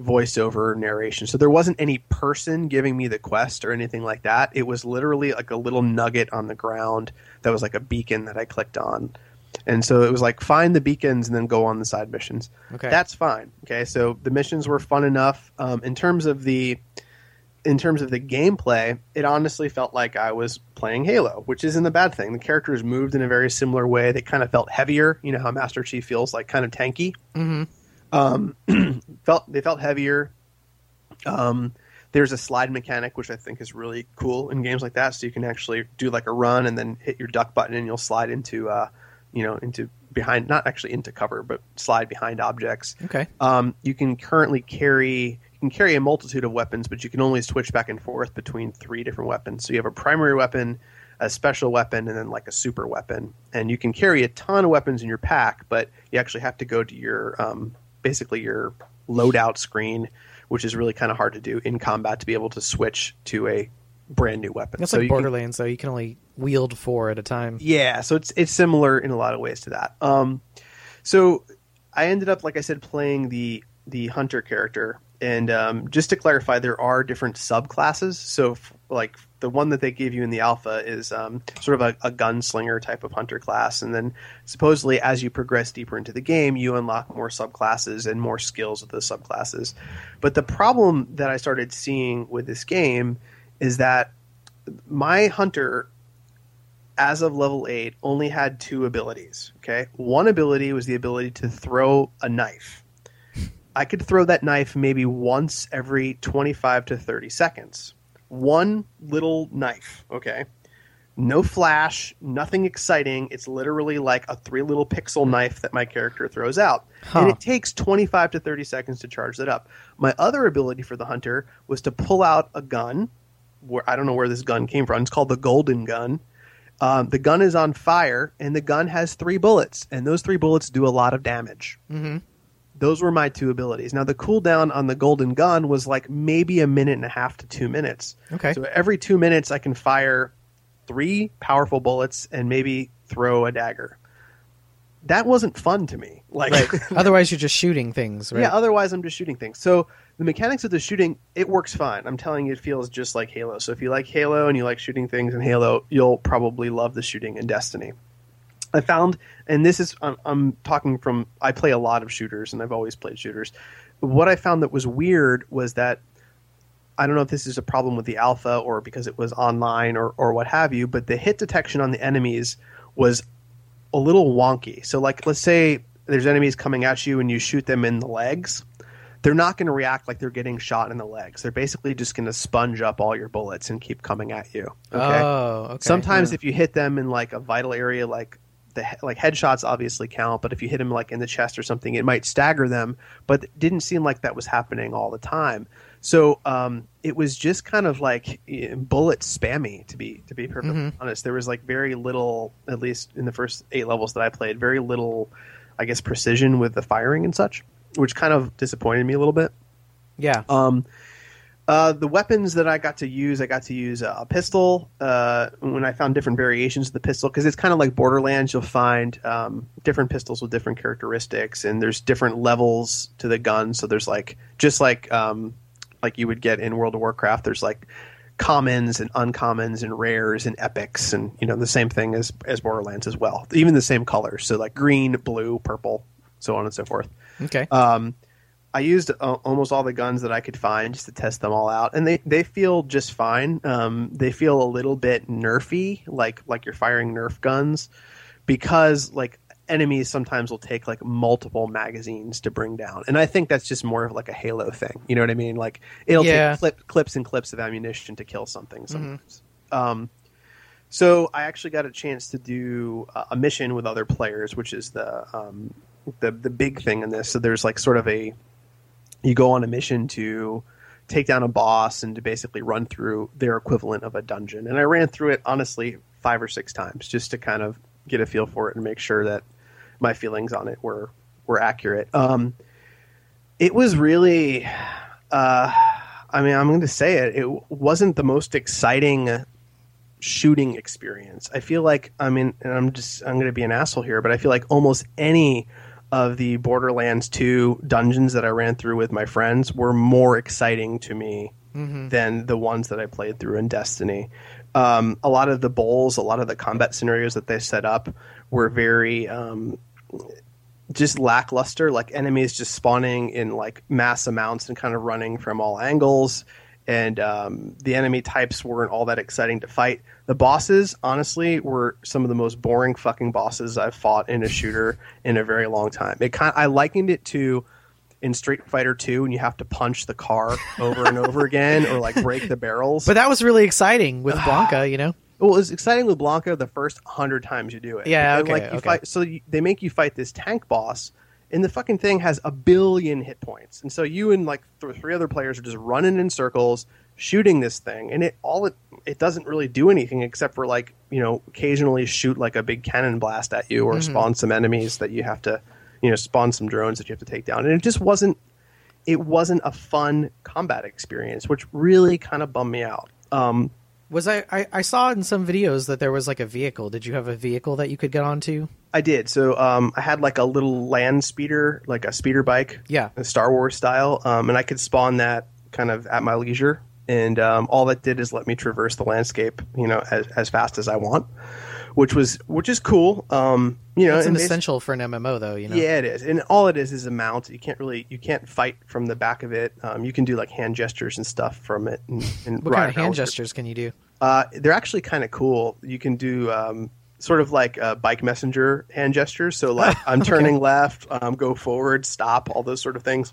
voiceover narration. So there wasn't any person giving me the quest or anything like that. It was literally like a little nugget on the ground that was like a beacon that I clicked on. And so it was like find the beacons and then go on the side missions. Okay. That's fine. Okay, so the missions were fun enough. Um, in terms of the in terms of the gameplay, it honestly felt like I was playing Halo, which isn't a bad thing. The characters moved in a very similar way. They kind of felt heavier. You know how Master Chief feels like kind of tanky hmm um, felt they felt heavier. Um, there's a slide mechanic which I think is really cool in games like that. So you can actually do like a run and then hit your duck button and you'll slide into, uh, you know, into behind not actually into cover, but slide behind objects. Okay. Um, you can currently carry you can carry a multitude of weapons, but you can only switch back and forth between three different weapons. So you have a primary weapon, a special weapon, and then like a super weapon. And you can carry a ton of weapons in your pack, but you actually have to go to your um, basically your loadout screen, which is really kind of hard to do in combat to be able to switch to a brand new weapon. That's So like can- Borderlands, though. You can only wield four at a time. yeah, so it's it's similar in a lot of ways to that. Um, so I ended up, like I said, playing the the hunter character, and um, just to clarify, there are different subclasses. So, f- like the one that they gave you in the alpha is um, sort of a, a gunslinger type of hunter class, and then supposedly as you progress deeper into the game, you unlock more subclasses and more skills with the subclasses. But the problem that I started seeing with this game is that my hunter as of level 8 only had two abilities okay? One ability was the ability to throw a knife. I could throw that knife maybe once every 25 to 30 seconds. One little knife okay? No flash nothing exciting. It's literally like a three little pixel knife that my character throws out. Huh. and it takes 25 to 30 seconds to charge that up. My other ability for the hunter was to pull out a gun where I don't know where this gun came from. It's called the Golden Gun. Um, the gun is on fire, and the gun has three bullets, and those three bullets do a lot of damage. Mm-hmm. Those were my two abilities. Now the cooldown on the Golden Gun was like maybe a minute and a half to two minutes. Okay. So every two minutes, I can fire three powerful bullets and maybe throw a dagger. That wasn't fun to me. Like, Right. Otherwise, you're just shooting things, right? yeah, otherwise I'm just shooting things. So the mechanics of the shooting, it works fine. I'm telling you, it feels just like Halo. So if you like Halo and you like shooting things in Halo, you'll probably love the shooting in Destiny. I found, and this is, I'm, I'm talking from, I play a lot of shooters and I've always played shooters. What I found that was weird was that I don't know if this is a problem with the alpha or because it was online or, or what have you, but the hit detection on the enemies was a little wonky. So, like, let's say there's enemies coming at you and you shoot them in the legs. They're not going to react like they're getting shot in the legs. They're basically just going to sponge up all your bullets and keep coming at you. Okay. Oh, okay. Sometimes if you hit them in like a vital area, like the like headshots obviously count, but if you hit them like in the chest or something, it might stagger them. But it didn't seem like that was happening all the time. So um, it was just kind of like eh, bullet spammy to be to be perfectly honest. There was like very little, at least in the first eight levels that I played, very little, I guess, precision with the firing and such, which kind of disappointed me a little bit. Yeah. Um, uh, the weapons that I got to use, I got to use a, a pistol. Uh, when I found different variations of the pistol, because it's kind of like Borderlands, you'll find um, different pistols with different characteristics, and there's different levels to the gun. So there's like just like um, like you would get in World of Warcraft. There's like commons and uncommons and rares and epics, and you know the same thing as as Borderlands as well. Even the same colors, so like green, blue, purple, so on and so forth. Okay. Um, I used uh, almost all the guns that I could find just to test them all out, and they, they feel just fine. Um, they feel a little bit nerfy, like like you're firing Nerf guns, because like enemies sometimes will take like multiple magazines to bring down, and I think that's just more of like a Halo thing. You know what I mean? Like it'll Yeah. take clip, clips and clips of ammunition to kill something sometimes. Um, so I actually got a chance to do uh, a mission with other players, which is the um, the the big thing in this. So there's like sort of a you go on a mission to take down a boss and to basically run through their equivalent of a dungeon. And I ran through it honestly five or six times just to kind of get a feel for it and make sure that my feelings on it were were accurate. Um, it was really, uh, I mean, I'm going to say it. It wasn't the most exciting shooting experience. I feel like I mean, and I'm just I'm going to be an asshole here, but I feel like almost any of the Borderlands 2 dungeons that I ran through with my friends were more exciting to me than the ones that I played through in Destiny. Um, a lot of the bowls, a lot of the combat scenarios that they set up were very um, just lackluster, like enemies just spawning in like mass amounts and kind of running from all angles. And um, the enemy types weren't all that exciting to fight. The bosses, honestly, were some of the most boring fucking bosses I've fought in a shooter in a very long time. It kind, I likened it to in Street Fighter Two, when you have to punch the car over and over again, or like break the barrels. But that was really exciting with Blanka, you know? Well, it's exciting with Blanka the first hundred times you do it. Yeah, okay, like you okay. fight, so you, they make you fight this tank boss, and the fucking thing has a billion hit points, and so you and like th- three other players are just running in circles, shooting this thing, and it all it it doesn't really do anything except for like you know occasionally shoot like a big cannon blast at you or Mm-hmm. spawn some enemies that you have to you know spawn some drones that you have to take down, and it just wasn't it wasn't a fun combat experience, which really kind of bummed me out. Um, Was I, I I saw in some videos that there was like a vehicle. Did you have a vehicle that you could get onto? I did. So um, I had like a little land speeder, like a speeder bike, Yeah. a Star Wars style, um, and I could spawn that kind of at my leisure. And um, all that did is let me traverse the landscape, you know, as, as fast as I want, which was which is cool. Um, you know, It's an essential for an MMO, though. You know. yeah, it is, and all it is is a mount. You can't really you can't fight from the back of it. Um, you can do like hand gestures and stuff from it. And, and What kind of hand your- gestures can you do? uh, they're actually kind of cool. You can do um, sort of like uh, bike messenger hand gestures. So like I'm turning left, um, go forward, stop, all those sort of things.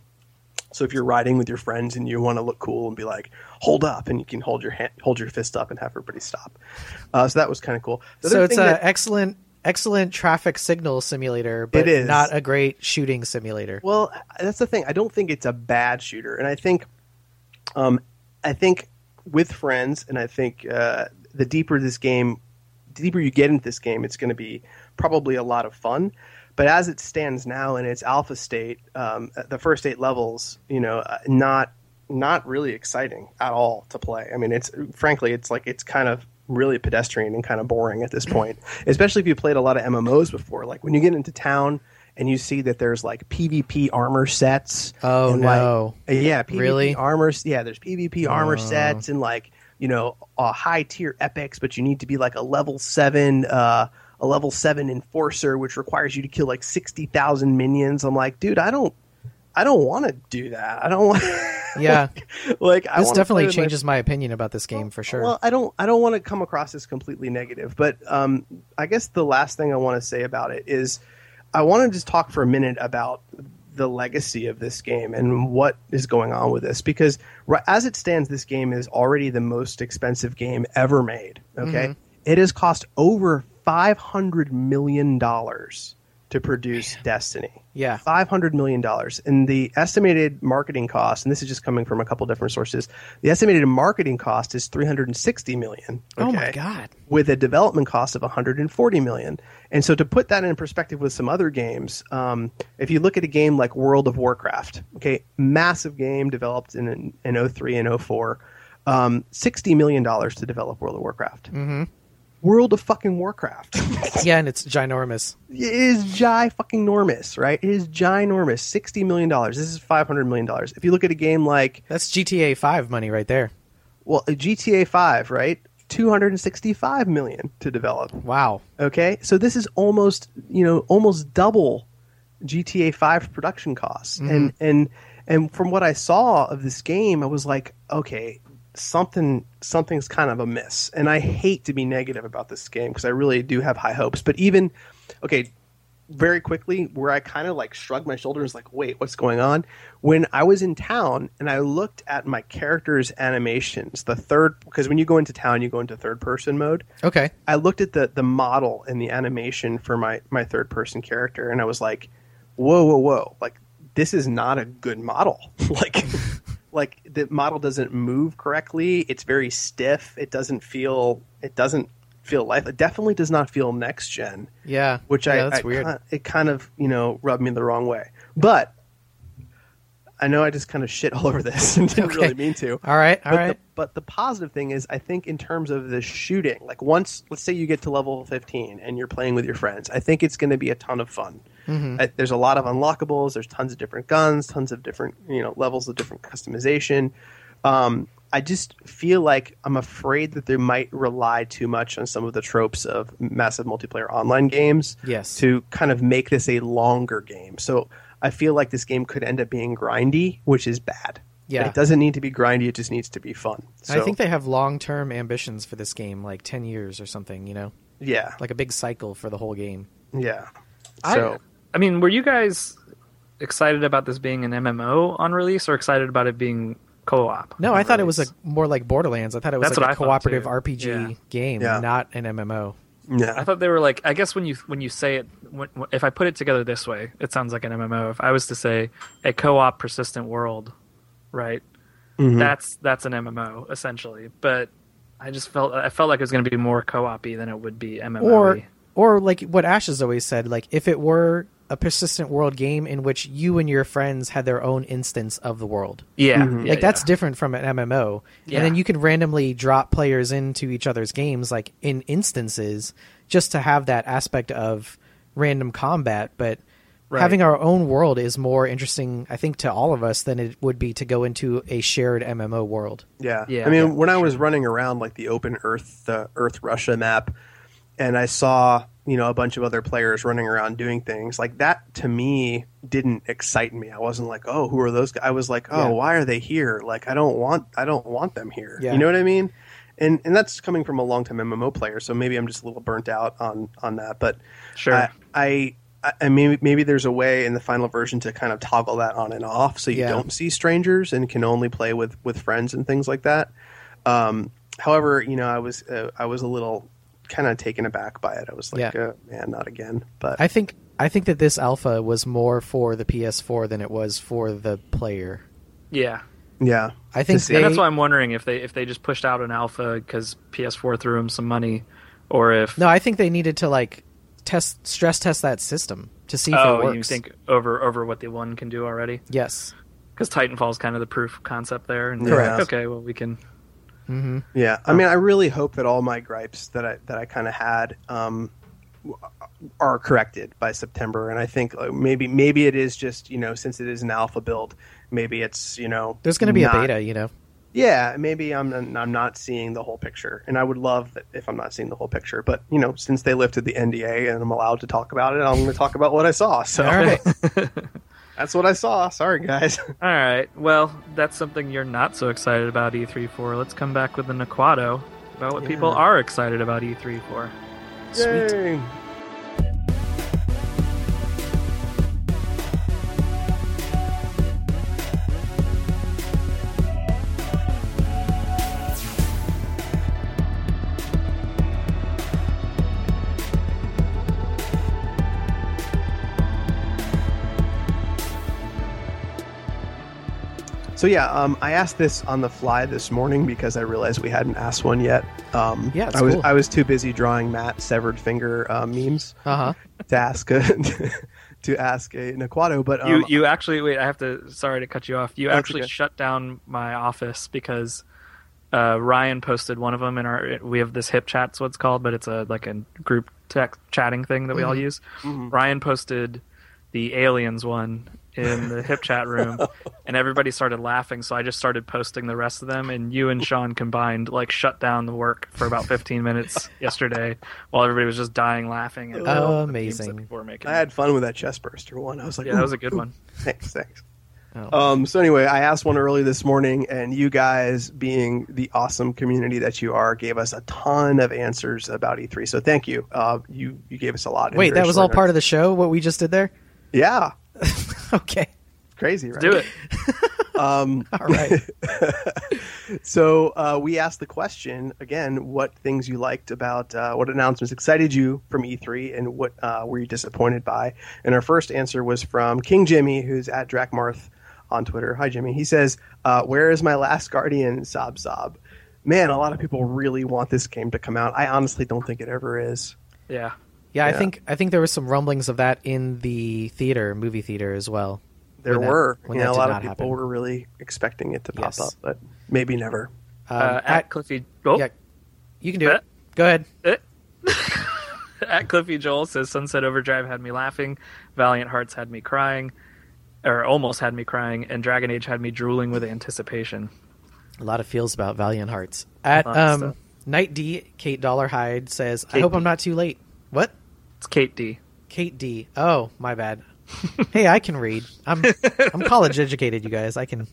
So if you're riding with your friends and you want to look cool and be like, hold up, and you can hold your hand, hold your fist up and have everybody stop. Uh, so that was kind of cool. So it's an that- excellent, excellent traffic signal simulator, but It is. not a great shooting simulator. Well, that's the thing. I don't think it's a bad shooter, and I think, um, I think with friends, and I think uh, the deeper this game, the deeper you get into this game, it's going to be probably a lot of fun. But as it stands now in its alpha state, um, the first eight levels, you know, uh, not not really exciting at all to play. I mean, it's frankly, it's like it's kind of really pedestrian and kind of boring at this point. Especially if you played a lot of MMOs before. Like when you get into town and you see that there's like PvP armor sets. Oh, and, like- no. yeah, PvP Really? armor. Yeah, there's PvP armor Oh. sets and like you know uh, high tier epics, but you need to be like a level seven. Uh, a level seven enforcer, which requires you to kill like sixty thousand minions. I'm like, dude, I don't, I don't want to do that. I don't want. Yeah, like I this definitely with my- changes my opinion about this game for sure. well, I don't I don't want to come across as completely negative, but um, I guess the last thing I want to say about it is I want to just talk for a minute about the legacy of this game and what is going on with this because as it stands this game is already the most expensive game ever made okay it has cost over five hundred million dollars to produce Destiny. Yeah. five hundred million dollars, and the estimated marketing cost, and this is just coming from a couple different sources. The estimated marketing cost is three hundred and sixty million. Oh my god. with a development cost of 140 million. And so to put that in perspective with some other games, um, if you look at a game like World of Warcraft, okay, massive game developed in in 03 and 04, um, 60 million dollars to develop World of Warcraft. Mm-hmm. World of fucking Warcraft. Yeah, and it's ginormous. it is gi fucking enormous, right? It is ginormous. 60 million dollars. This is 500 million dollars. If you look at a game like That's GTA 5 money right there. well, uh, GTA 5, right? 265 million to develop. Wow. Okay, so this is almost you know almost double GTA 5 production costs, mm-hmm. and and and from what I saw of this game, I was like, okay, something something's kind of amiss, and I hate to be negative about this game because I really do have high hopes, but even okay. Very quickly, where I kind of like shrugged my shoulders, like, wait, what's going on? When I was in town and I looked at my character's animations, the third, because when you go into town, you go into third person mode. Okay. I looked at the the model and the animation for my my third person character, and I was like, "Whoa, whoa, whoa! Like this is not a good model. like, like the model doesn't move correctly. It's very stiff. It doesn't feel. It doesn't feel life. It definitely does not feel next gen. Yeah. Which yeah, I, that's I weird. it kind of you know rubbed me the wrong way. But I know I just kind of shit all over this and didn't Okay. really mean to. All right. All But right. The, but the positive thing is, I think in terms of the shooting, like once, let's say you get to level 15 and you're playing with your friends, I think it's going to be a ton of fun. Mm-hmm. Uh, there's a lot of unlockables. There's tons of different guns, tons of different you know levels of different customization. Um, I just feel like I'm afraid that they might rely too much on some of the tropes of massive multiplayer online games Yes. to kind of make this a longer game. So I feel like this game could end up being grindy, which is bad. Yeah. It doesn't need to be grindy, it just needs to be fun. So, I think they have long term ambitions for this game, like 10 years or something, you know? yeah. Like a big cycle for the whole game. yeah. I, So I mean, were you guys excited about this being an MMO on release, or excited about it being co-op? No, I thought it was a more like Borderlands. I thought it was That's like what a I cooperative. RPG Yeah. game, Yeah. not an MMO. yeah. I thought they were like. I guess when you when you say it, when, if I put it together this way, it sounds like an MMO. If I was to say a co-op persistent world, right? Mhm. That's that's an MMO essentially. But I just felt I felt like it was going to be more co-op-y than it would be MMO. Or or like what Ash has always said, like if it were a persistent world game in which you and your friends had their own instance of the world. yeah, Mhm. yeah, like that's yeah. different from an MMO. Yeah. And then you can randomly drop players into each other's games like in instances just to have that aspect of random combat, but Right. having our own world is more interesting I think to all of us than it would be to go into a shared MMO world. Yeah. Yeah, I mean, yeah, when I was running around like the open Earth, the Earth Russia map, and I saw you know a bunch of other players running around doing things like that, to me didn't excite me. I wasn't like, oh, who are those? guys? I was like, oh, Yeah. why are they here? Like, I don't want, I don't want them here. Yeah. You know what I mean? And and that's coming from a longtime MMO player, so maybe I'm just a little burnt out on on that. But Sure. I, I I maybe maybe there's a way in the final version to kind of toggle that on and off, so you Yeah. don't see strangers and can only play with with friends and things like that. Um, however, you know, I was uh, I was a little kind of taken aback by it. I was like, Yeah. uh, man, not again. But I think I think that this alpha was more for the PS4 than it was for the player. yeah. yeah, I think they, that's why I'm wondering if they if they just pushed out an alpha because PS4 threw them some money, or if No, I think they needed to like test stress test that system to see if it oh works. you think over over what the one can do already Yes. because Titanfall is kind of the proof concept there. And Correct. like, okay, well we can. Hmm yeah. I mean, I really hope that all my gripes that I that I kind of had. Um, are corrected by September, and I think uh, maybe maybe it is just you know since it is an alpha build, maybe it's you know There's going to be not- a beta, you know. Yeah, maybe I'm I'm not seeing the whole picture, and I would love that if I'm not seeing the whole picture. But you know, since they lifted the NDA and I'm allowed to talk about it, I'm going to talk about what I saw. So All right. that's what I saw. Sorry, guys. All right, well that's something you're not so excited about E3 for. Let's come back with the Naquado about what people are excited about E3 for. Sweet. Yay. So yeah, um, I asked this on the fly this morning because I realized we hadn't asked one yet. Um, Yeah, I was cool. I was too busy drawing Matt severed finger uh, memes Uh huh. to ask a, to ask a Naquato, but um, you you actually wait. I have to. Sorry to cut you off. You actually okay. shut down my office because uh, Ryan posted one of them in our. We have this HipChat's what it's called, but it's a like a group text chatting thing that we all Mm-hmm. use. Ryan posted the aliens one in the HipChat room, and everybody started laughing. So I just started posting the rest of them, and you and Sean combined like shut down the work for about 15 minutes yesterday, while everybody was just dying laughing. At Oh, the amazing. making. I had fun with that chest burster one. I was like, yeah, that was a good ooh, one. Thanks, thanks. Oh. Um, so anyway, I asked one early this morning, and you guys, being the awesome community that you are, gave us a ton of answers about E3. So thank you. Uh, you you gave us a lot. in Wait, that was all part of the show. What we just did there? Yeah, Okay. crazy, right? Do it. Um, All right. so uh, we asked the question again: what things you liked about uh, what announcements excited you from E3, and what uh, were you disappointed by? And our first answer was from King Jimmy, who's at Drakmarth on Twitter. Hi, Jimmy. He says, uh, "Where is my Last Guardian?" Sob, sob. Man, a lot of people really want this game to come out. I honestly don't think it ever is. Yeah. Yeah, I think I think there was some rumblings of that in the theater, movie theater as well. There When that- were, when you know, a lot of people happen. were really expecting it to pop Yes. up, but maybe never. Um, uh, at, at, Cliffy. Oh, yeah, you can do Eh? it. Go ahead. at Cliffy Joel says Sunset Overdrive had me laughing, Valiant Hearts had me crying, or almost had me crying, and Dragon Age had me drooling with anticipation. A lot of feels about Valiant Hearts. At lot um. Night D, Kate Dollarhide says, "I hope D. I'm not too late." What? It's Kate D. Kate D. Oh, my bad. hey, I can read. I'm I'm college educated, you guys. I can.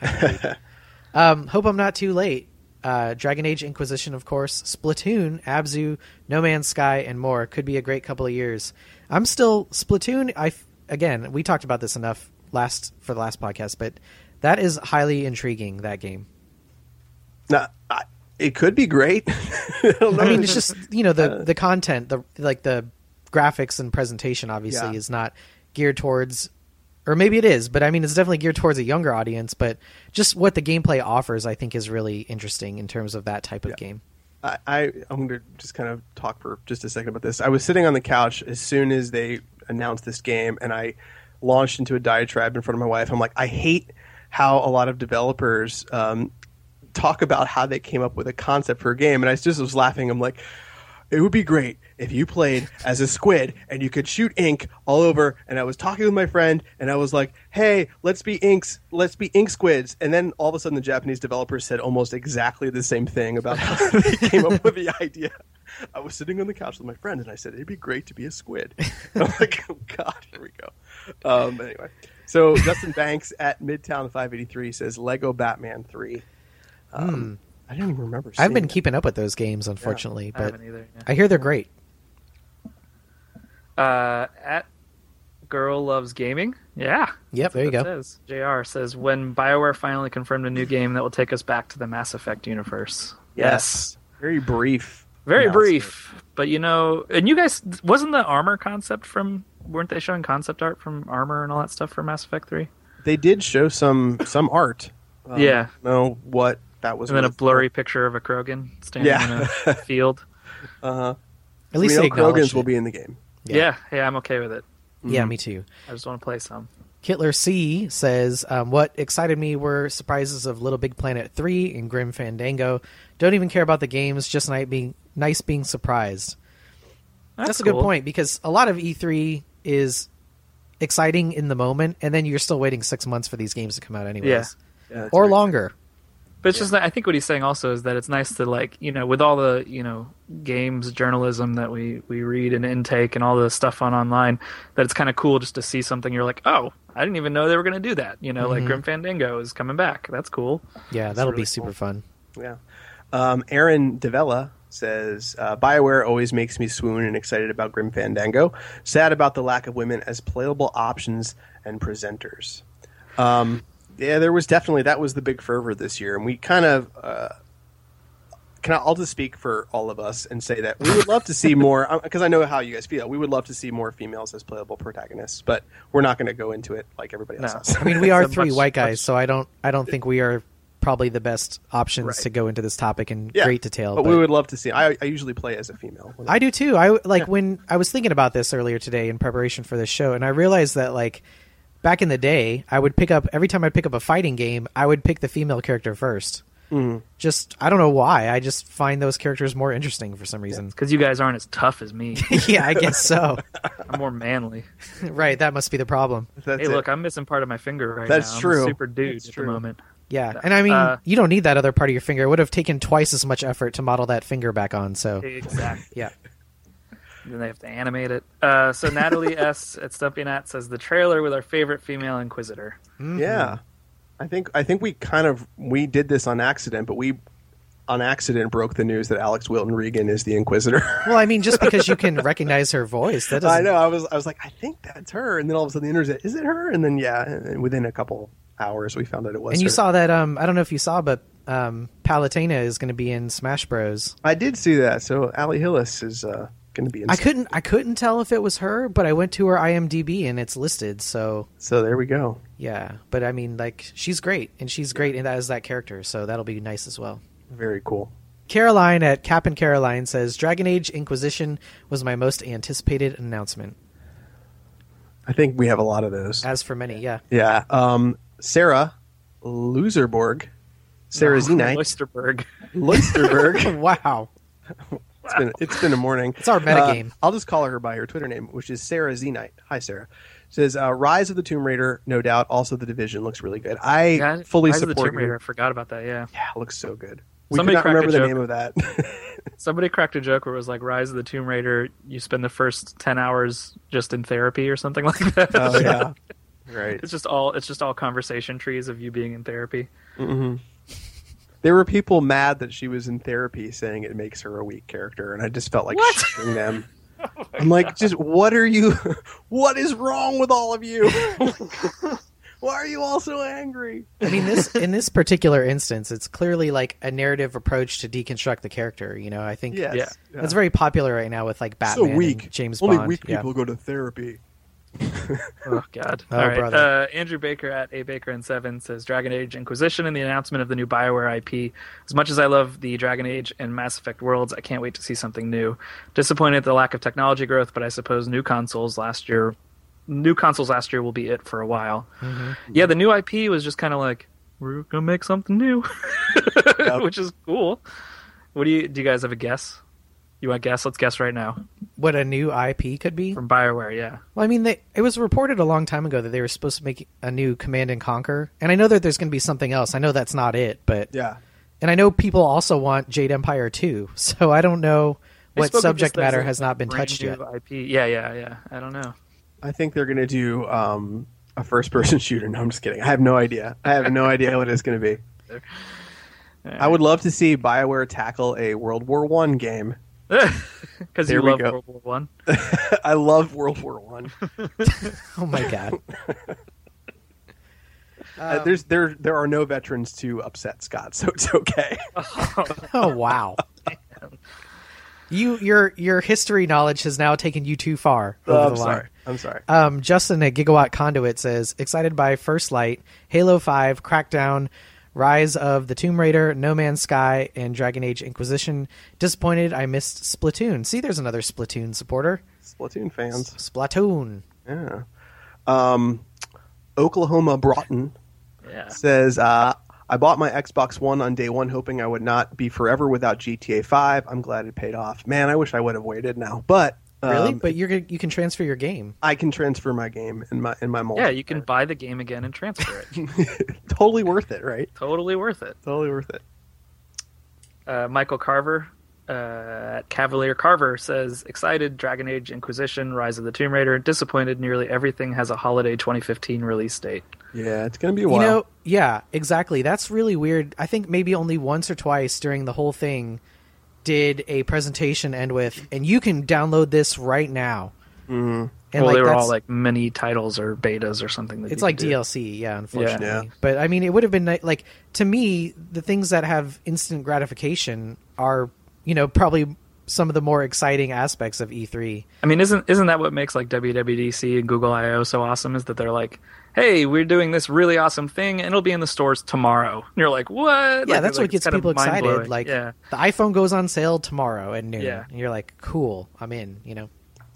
I can read. Um, hope I'm not too late. Uh, Dragon Age Inquisition, of course. Splatoon, Abzu, No Man's Sky, and more could be a great couple of years. I'm still Splatoon. I f- again, we talked about this enough last for the last podcast, but that is highly intriguing. That game. Now, I, it could be great. I, don't know. I mean, it's just you know the the content, the like the graphics and presentation. Obviously, Yeah. is not geared towards, or maybe it is, but I mean, it's definitely geared towards a younger audience. But just what the gameplay offers, I think, is really interesting in terms of that type of game. I, I I'm going to just kind of talk for just a second about this. I was sitting on the couch as soon as they announced this game, and I launched into a diatribe in front of my wife. I'm like, I hate how a lot of developers um, talk about how they came up with a concept for a game, and I just was laughing. I'm like. It would be great if you played as a squid and you could shoot ink all over. And I was talking with my friend, and I was like, "Hey, let's be inks, let's be ink squids." And then all of a sudden, the Japanese developers said almost exactly the same thing about how they came up with the idea. I was sitting on the couch with my friend, and I said, "It'd be great to be a squid." I'm like, "Oh God, here we go." Um, anyway, so Justin Banks at Midtown 583 says Lego Batman 3. Um, I didn't even remember. I've seeing been that. keeping up with those games, unfortunately, I but haven't either. yeah. I hear they're great. Uh, at Girl Loves Gaming. Yeah. Yep, there you go. Says. JR says when BioWare finally confirmed a new game that will take us back to the Mass Effect universe. Yes. Very brief. Very announcement. brief, but you know, and you guys wasn't the armor concept from weren't they showing concept art from armor and all that stuff for Mass Effect 3? They did show some some art. Um, Yeah. I don't know what that was. And then a with. blurry picture of a Krogan standing Yeah. in a field. Uh-huh. At least we they know acknowledged Krogans will be in the game. Yeah. Yeah. yeah, I'm okay with it. Yeah, Mm-hmm. me too. I just want to play some. Kittler C says, um, "What excited me were surprises of Little Big Planet three and Grim Fandango. Don't even care about the games, just nice being nice being surprised." That's, a good point because a lot of E3 is exciting in the moment, and then you're still waiting six months for these games to come out, anyways, Yeah. Yeah, or very- longer. But it's just I think what he's saying also is that it's nice to like you know with all the you know games journalism that we we read and intake and all the stuff on online that it's kind of cool just to see something you're like oh I didn't even know they were going to do that you know like Grim Fandango is coming back that's cool Yeah, that'll really be super cool. fun. Yeah. Um, Aaron Devella says uh, Bioware always makes me swoon and excited about Grim Fandango. Sad about the lack of women as playable options and presenters. Um, yeah, there was definitely that was the big fervor this year, and we kind of uh, can I, I'll just speak for all of us and say that we would love to see more because I know how you guys feel. We would love to see more females as playable protagonists, but we're not going to go into it like everybody else No. has. I mean, we are three much- white guys, much- so I don't I don't think we are probably the best options Right. to go into this topic in Yeah, great detail. but, we would love to see. I, I usually play as a female. I do too. I like when I was thinking about this earlier today in preparation for this show, and I realized that like back in the day, I would pick up every time I'd pick up a fighting game, I would pick the female character 1st Mm-hmm. Just I don't know why. I just find those characters more interesting for some reason. Because you guys aren't as tough as me. yeah, I guess so. I'm more manly. right, that must be the problem. That's hey, it. look, I'm missing part of my finger right That's now. I'm true. a super dude That's at true. the moment. Yeah, and I mean, Uh, you don't need that other part of your finger. It would have taken twice as much effort to model that finger back on. So Exactly. yeah, then they have to animate it. Uh, so Natalie S at Stumpy Nat says the trailer with our favorite female Inquisitor. Yeah, I think I think we kind of we did this on accident, but we on accident broke the news that Alix Wilton Regan is the Inquisitor. well, I mean, just because you can recognize her voice, that doesn't. I know. I was I was like, I think that's her, and then all of a sudden the internet is it her? And then yeah, and within a couple hours we found out it was. And you her. saw that? Um, I don't know if you saw, but um, Palutena is going to be in Smash Bros. I did see that. So Ali Hillis is uh, going to be in. I couldn't, I couldn't tell if it was her, but I went to her IMDb and it's listed. So So there we go. yeah, but I mean, like, she's great, and she's great in as that character, so that'll be nice as well. Very cool. Caroline at Cap and Caroline says Dragon Age Inquisition was my most anticipated announcement. I think we have a lot of those. As for many, yeah. Yeah. Um, Sarah Loserborg, Sarah Zenite, Oysterberg. Loisterberg. wow. It's been it's been a morning. It's our metagame. Uh, I'll just call her by her Twitter name, which is Sarah Zenite. Hi, Sarah. Says uh, Rise of the Tomb Raider, no doubt. Also, the Division looks really good. I Yeah, fully Rise of the support. Tomb Raider. I forgot about that. Yeah. Yeah, it looks so good. We Somebody could not cracked a remember the joke. name of that. Somebody cracked a joke where it was like Rise of the Tomb Raider. You spend the first ten hours just in therapy or something like that. oh yeah, right. It's just all it's just all conversation trees of you being in therapy. There were people mad that she was in therapy, saying it makes her a weak character, and I just felt like What? shooting them. Oh I'm like, just what are you? What is wrong with all of you? Why are you all so angry? I mean, this in this particular instance, it's clearly like a narrative approach to deconstruct the character. You know, I think Yes, Yeah. that's very popular right now with like so Batman, weak. and James Only Bond. weak yeah. people go to therapy. Oh God! Oh, All right. Uh, Andrew Baker at A Baker and Seven says Dragon Age Inquisition and the announcement of the new Bioware IP. As much as I love the Dragon Age and Mass Effect worlds, I can't wait to see something new. Disappointed at the lack of technology growth, but I suppose new consoles last year, new consoles last year will be it for a while. Mm-hmm. Yeah, the new IP was just kind of like we're gonna make something new, which is cool. What do you do? You guys have a guess? You want to guess? Let's guess right now What a new IP could be. from Bioware. Yeah. Well, I mean, they, it was reported a long time ago that they were supposed to make a new Command and Conquer, and I know that there's going to be something else. I know that's not it, but Yeah, and I know people also want Jade Empire too. So I don't know They what subject matter has not been touched yet. IP. Yeah, yeah, yeah. I don't know. I think they're gonna do um, a first-person shooter. No, I'm just kidding. I have no idea. I have no idea what it's gonna be. I would love to see Bioware tackle a World War One game. because you love go. World War One. I love World War One. Oh my god! Uh, there's there there are no veterans to upset Scott, so it's okay. Oh wow! you your your history knowledge has now taken you too far over Oh, I'm line. sorry. I'm sorry. Um, Justin at Gigawatt Conduit says, excited by First Light, Halo 5, Crackdown, Rise of the Tomb Raider, No Man's Sky, and Dragon Age Inquisition. Disappointed I missed Splatoon. See, there's another Splatoon supporter. Splatoon fans. Splatoon. Yeah. Um, Oklahoma Broughton Yeah. says, uh, I bought my Xbox One on day one, hoping I would not be forever without GTA 5. I'm glad it paid off. Man, I wish I would have waited now, but um, Really? but you're you can transfer your game. I can transfer my game in my in my multiplayer. Yeah, you can buy the game again and transfer it. totally worth it, right? totally worth it. Totally worth it. Uh, Michael Carver uh, at Cavalier Carver says, excited Dragon Age Inquisition, Rise of the Tomb Raider. Disappointed nearly everything has a holiday 2015 release date. Yeah, it's gonna be a You know, yeah, exactly. That's really weird. I think maybe only once or twice during the whole thing did a presentation end with, and you can download this right now. Mm-hmm. And well, like they were all like mini titles or betas or something. That it's like could do. DLC, yeah, unfortunately. Yeah. But I mean, it would have been like to me, the things that have instant gratification are, you know, probably some of the more exciting aspects of E E3. I mean, isn't isn't that what makes like WWDC and Google I/O so awesome? Is that they're like, "Hey, we're doing this really awesome thing, and it'll be in the stores tomorrow." And you're like, "What?" Yeah, Like, that's like, what it's gets people excited. Like yeah, the iPhone goes on sale tomorrow at noon. Yeah. And you're like, cool, I'm in. You know.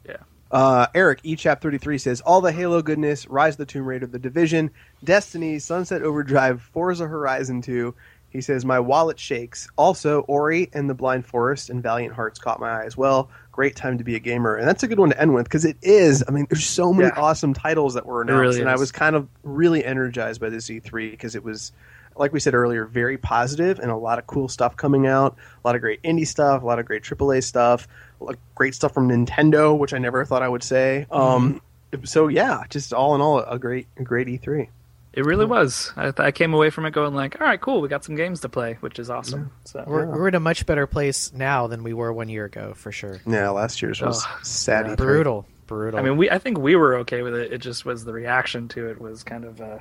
yeah. Uh, Eric, eChap33 says, All the Halo goodness, Rise of the Tomb Raider, The Division, Destiny, Sunset Overdrive, Forza Horizon 2. He says, My wallet shakes. Also, Ori and The Blind Forest and Valiant Hearts caught my eye as well. Great time to be a gamer. And that's a good one to end with because it is. I mean, there's so many Yeah. awesome titles that were announced. really and I was kind of really energized by this E3 because it was. Like we said earlier, very positive and a lot of cool stuff coming out. A lot of great indie stuff, a lot of great AAA stuff, a lot of great stuff from Nintendo, which I never thought I would say. Um, so yeah, just all in all, a great, a great E E3. It really was. I, th- I came away from it going like, "All right, cool, we got some games to play," which is awesome. So We're, we're in a much better place now than we were one year ago, for sure. Yeah, last year's was Oh, sad. yeah. Brutal, brutal. I mean, we I think we were okay with it. It just was the reaction to it was kind of uh,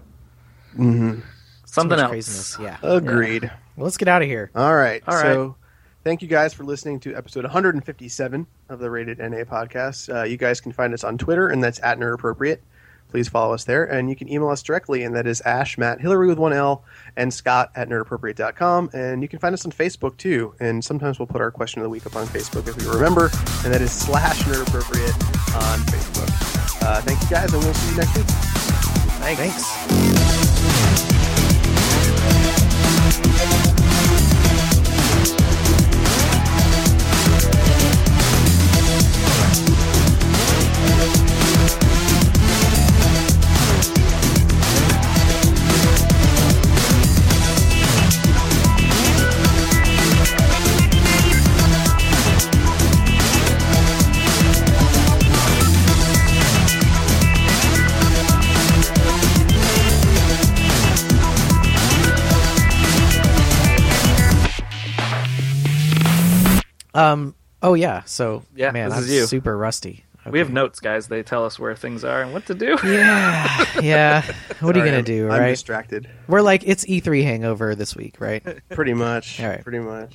Mhm. Something much else. Craziness. Yeah. Agreed. Well, let's get out of here. All right. All so thank you guys for listening to episode 157 of the Rated NA podcast. Uh, you guys can find us on Twitter, and that's at Nerd Appropriate. Please follow us there, and you can email us directly, and that is Ash, Matt, Hillary with one L, and Scott at nerdappropriate.com. And you can find us on Facebook too, and sometimes we'll put our question of the week up on Facebook if we remember, and that is slash nerdappropriate on Facebook. Uh, thank you guys, and we'll see you next week. Thanks. Um. Oh yeah. So Yeah, man, this I'm is you. super rusty. We have notes, guys. They tell us where things are and what to do. Yeah. Yeah. What are you gonna I'm- do, I'm distracted. We're like it's E3 hangover this week, right? Pretty much. All right. Pretty much.